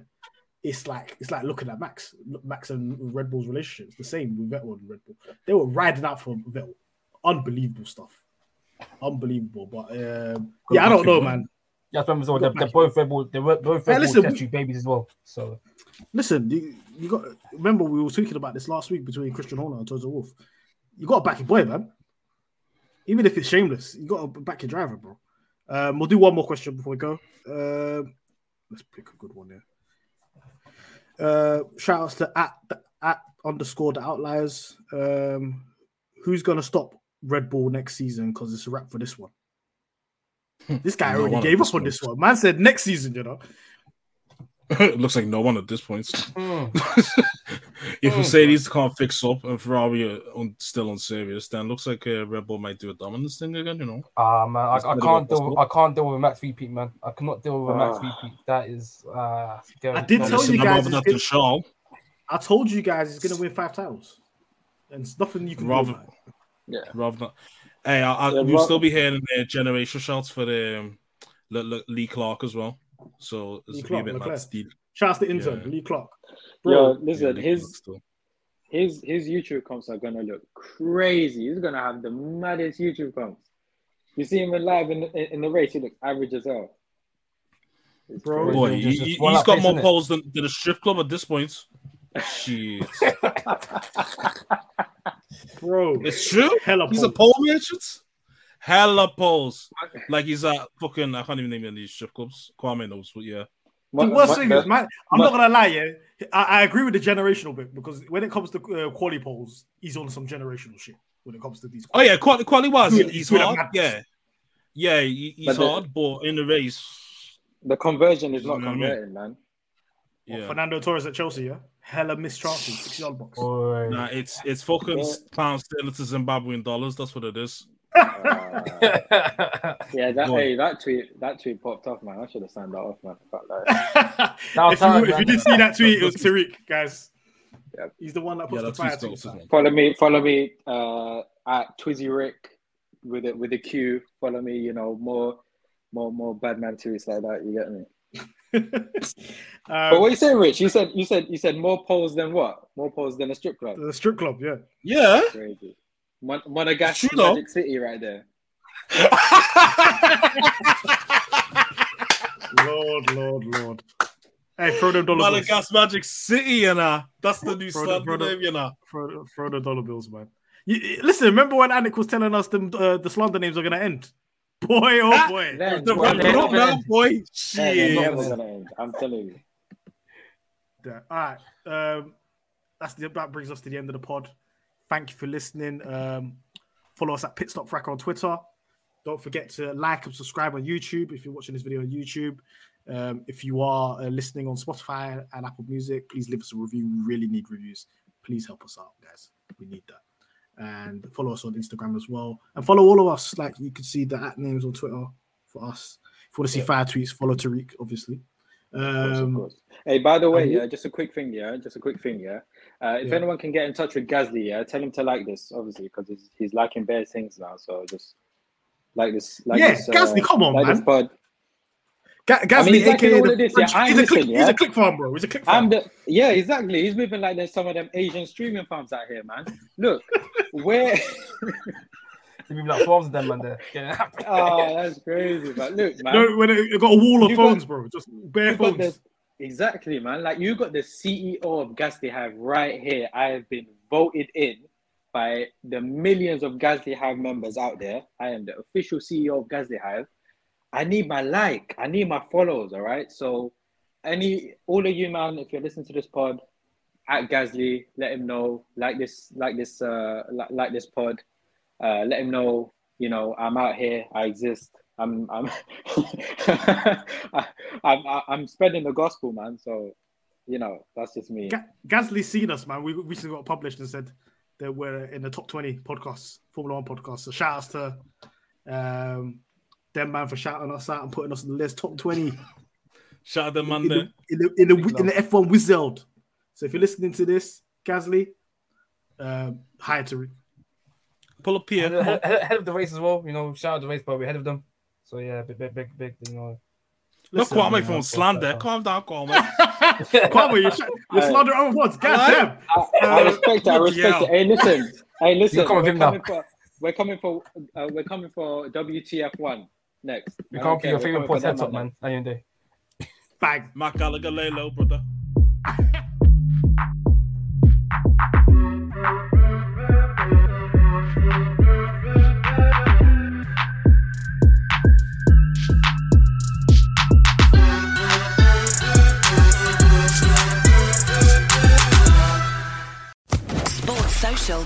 B: it's like it's like looking at Max, Max and Red Bull's relationship. It's the same with Vettel and Red Bull. They were riding out for Vettel. Unbelievable stuff. Unbelievable. But um, yeah, I don't know, man.
E: yeah, that's remember, so
B: Got
E: they're, they're both Red Bull, they were both
B: Hey,
E: Red Bull
B: listen,
E: test
B: we-
E: babies as well. So
B: Listen, you, you got remember we were talking about this last week between Christian Horner and Toto Wolff. You got to back your boy, man. Even if it's shameless, you got to back your driver, bro. Um, we'll do one more question before we go. Um, let's pick a good one here. Uh, shout outs to at at underscore the outliers. Um, who's gonna stop Red Bull next season? Because it's a wrap for this one. This guy already gave up on this one. Man said next season, you know.
C: It looks like no one at this point.
E: Hmm.
C: if
E: Mm.
C: Mercedes can't fix up and Ferrari are un- still unserious, then looks like uh, Red Bull might do a dominance thing again. You know,
E: Ah man, I, I can't deal.
C: possible.
E: I can't deal with a max repeat, man. I cannot deal with a max
D: Ah.
E: repeat. That is. Uh, scary.
B: I did
E: No,
B: tell
C: Listen,
B: you guys
C: over
B: it's
C: that
B: been-
C: to Charles.
B: I told you guys he's gonna win five titles, and it's nothing you can
C: Rather-
B: do.
D: Yeah.
C: rather than. Hey, I, I,
D: Yeah,
C: we'll
D: Rob-
C: still be hearing uh, generation shots for the um, Le- Le- Leclerc as well. So
B: Lee
C: it's be a
B: Clark,
C: bit
B: Leclerc.
C: like Steve.
B: Shouts to intern
C: Yeah.
B: Leclerc.
D: Yo,
B: Bro,
D: listen,
C: Yeah,
D: his his his YouTube comps are gonna look crazy. He's gonna have the maddest YouTube comps. You see him in live in the, in the race, he looks average as hell. It's
B: Bro.
C: Boy,
E: Just-
C: he,
E: just
C: he,
E: one
C: has got
E: pace,
C: more poles than, than a strip club at this point. Shit,
B: bro,
C: it's true.
B: hella
C: He's a
B: pole.
C: pole merchant. Hella poles. Like he's at fucking I can't even name any of these strip clubs. Kwame knows, but yeah.
D: What-
B: The worst
D: what-
B: thing is, man, I'm
D: but-
B: not gonna lie, yeah. I, I agree with the generational bit because when it comes to uh, quality poles, he's on some generational shit. When it comes to these,
C: Oh yeah, quality quality wise,
B: Good-
C: he's hard. Yeah, yeah, he, he's
D: But the-
C: hard, but in the race,
D: the conversion is not
C: know what I mean?
D: converting, man.
B: Well,
C: yeah.
B: Fernando Torres at Chelsea, yeah, hella missed chances, six yard box.
E: Boy.
C: Nah, it's it's fucking
D: Yeah.
C: pounds sterling to Zimbabwean dollars. That's what it is.
D: Uh, yeah, that
C: Boy.
D: hey, that tweet that tweet popped off, man. I should have signed that off, man. Fuck that.
B: if, you, if you did see that tweet, it was Tariq, guys.
D: Yep.
B: He's the one that
C: Yeah,
B: puts
C: that
B: the fire
C: tweet's
B: tweets
C: dope,
B: out.
C: man.
D: Follow me, follow me uh, at Twizzy Rick with it with a Q. Follow me, you know, more more more bad man tweets like that. You get me? But
B: um,
D: what you saying, Rich? You said you said you said more poles than what? More poles than a strip club.
B: the strip club, yeah.
C: Yeah.
D: Crazy. Mon- Monegasque
C: True, though.
D: Magic City right there.
B: Lord, Lord, Lord. Hey, throw them dollar bills.
C: Malagas Magic City, you know. That's the new
B: Bro,
C: slander
B: bro,
C: name, you know.
B: Throw, throw the dollar bills, man. You, you- listen, remember when Anik was telling us them uh, the slander names are gonna end? Boy, oh boy.
D: Then,
C: The
E: Well,
C: rap not
E: not
C: now, boy.
D: then they're
C: Shit.
D: never gonna end. I'm telling you.
B: Yeah. All right. Um, that's the, that brings us to the end of the pod. Thank you for listening. Um, follow us at Pitstop Fracas on Twitter. Don't forget to like and subscribe on YouTube if you're watching this video on YouTube. Um, if you are uh, listening on Spotify and Apple Music, please leave us a review. We really need reviews. Please help us out, guys. We need that. And follow us on Instagram as well. And follow all of us. Like you can see the at names on Twitter for us. If you want to see
D: Yeah.
B: fire tweets, follow Tariq, obviously.
D: Of course, of
B: Um,
D: course. Hey, by the way, yeah, just a quick thing, yeah, just a quick thing, yeah. Uh, if
B: Yeah.
D: anyone can get in touch with Gasly, yeah, tell him to like this, obviously, because he's, he's liking bare things now. So just like this, like
B: Yeah,
D: this, uh,
B: come on,
D: like
B: man.
D: this pod.
B: Ga- Gasly,
D: mean, he's
B: aka
D: all
B: the
D: of this, yeah. I'm
B: he's, a click,
D: listening,
B: he's a click farm, bro. He's a click farm.
D: I'm the yeah, exactly. He's moving like there's some of them Asian streaming farms out here, man. Look, where
E: They move like of them, man. There. Yeah.
D: oh, that's crazy. But look, man,
B: no, when it, it got a wall of
D: You got-
B: phones, bro. Just bare phones.
D: Exactly, man. Like you got the CEO of Gasly Hive right here. I have been voted in by the millions of Gasly Hive members out there. I am the official CEO of Gasly Hive. I need my like. I need my follows. All right. So, any all of you, man, if you're listening to this pod, at Gasly, let him know. Like this, like this, uh, like, like this pod. Uh, let him know. You know, I'm out here. I exist. I'm, I'm, I, I'm, I'm spreading the gospel, man. So, you know, that's just me.
B: Ga- Gasly's seen us, man. We recently got published and said that we're in the top 20 podcasts, Formula One podcasts. So shout outs to um, them, man, for shouting us out and putting us on the list, top 20
C: Shout out the man
B: in
C: there.
B: the, in the, in the, in the F1 wizard. So if you're listening to this, Gasly, um, hi to
C: Pull up here.
E: Ahead,
C: Come on.
E: ahead- ahead of the race as well. You know, shout out the race, but we're ahead of them. So yeah, big, big, big, big. You know,
C: Not
B: Listen,
C: Kwame
B: man,
C: from
E: of
C: slander.
E: course,
C: Calm down, Kwame.
B: Kwame, you're, sh- you're
D: Aye.
B: slandering other ones. God
C: Aye.
D: I, I respect it. I respect
C: hell.
D: it. Hey, listen. Hey, listen.
E: You come with
D: we're,
E: him now.
D: coming for, we're coming for. Uh, we're coming for WTF1 next.
E: we
D: I
E: can't
D: don't
E: be
D: care,
E: your
D: we're
E: favorite
D: coming for
E: post
D: them
E: heads up,
D: man.
E: man. At the end of the day.
B: Bang.
C: Mac Gallagher, lay low, brother.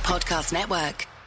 A: Podcast Network.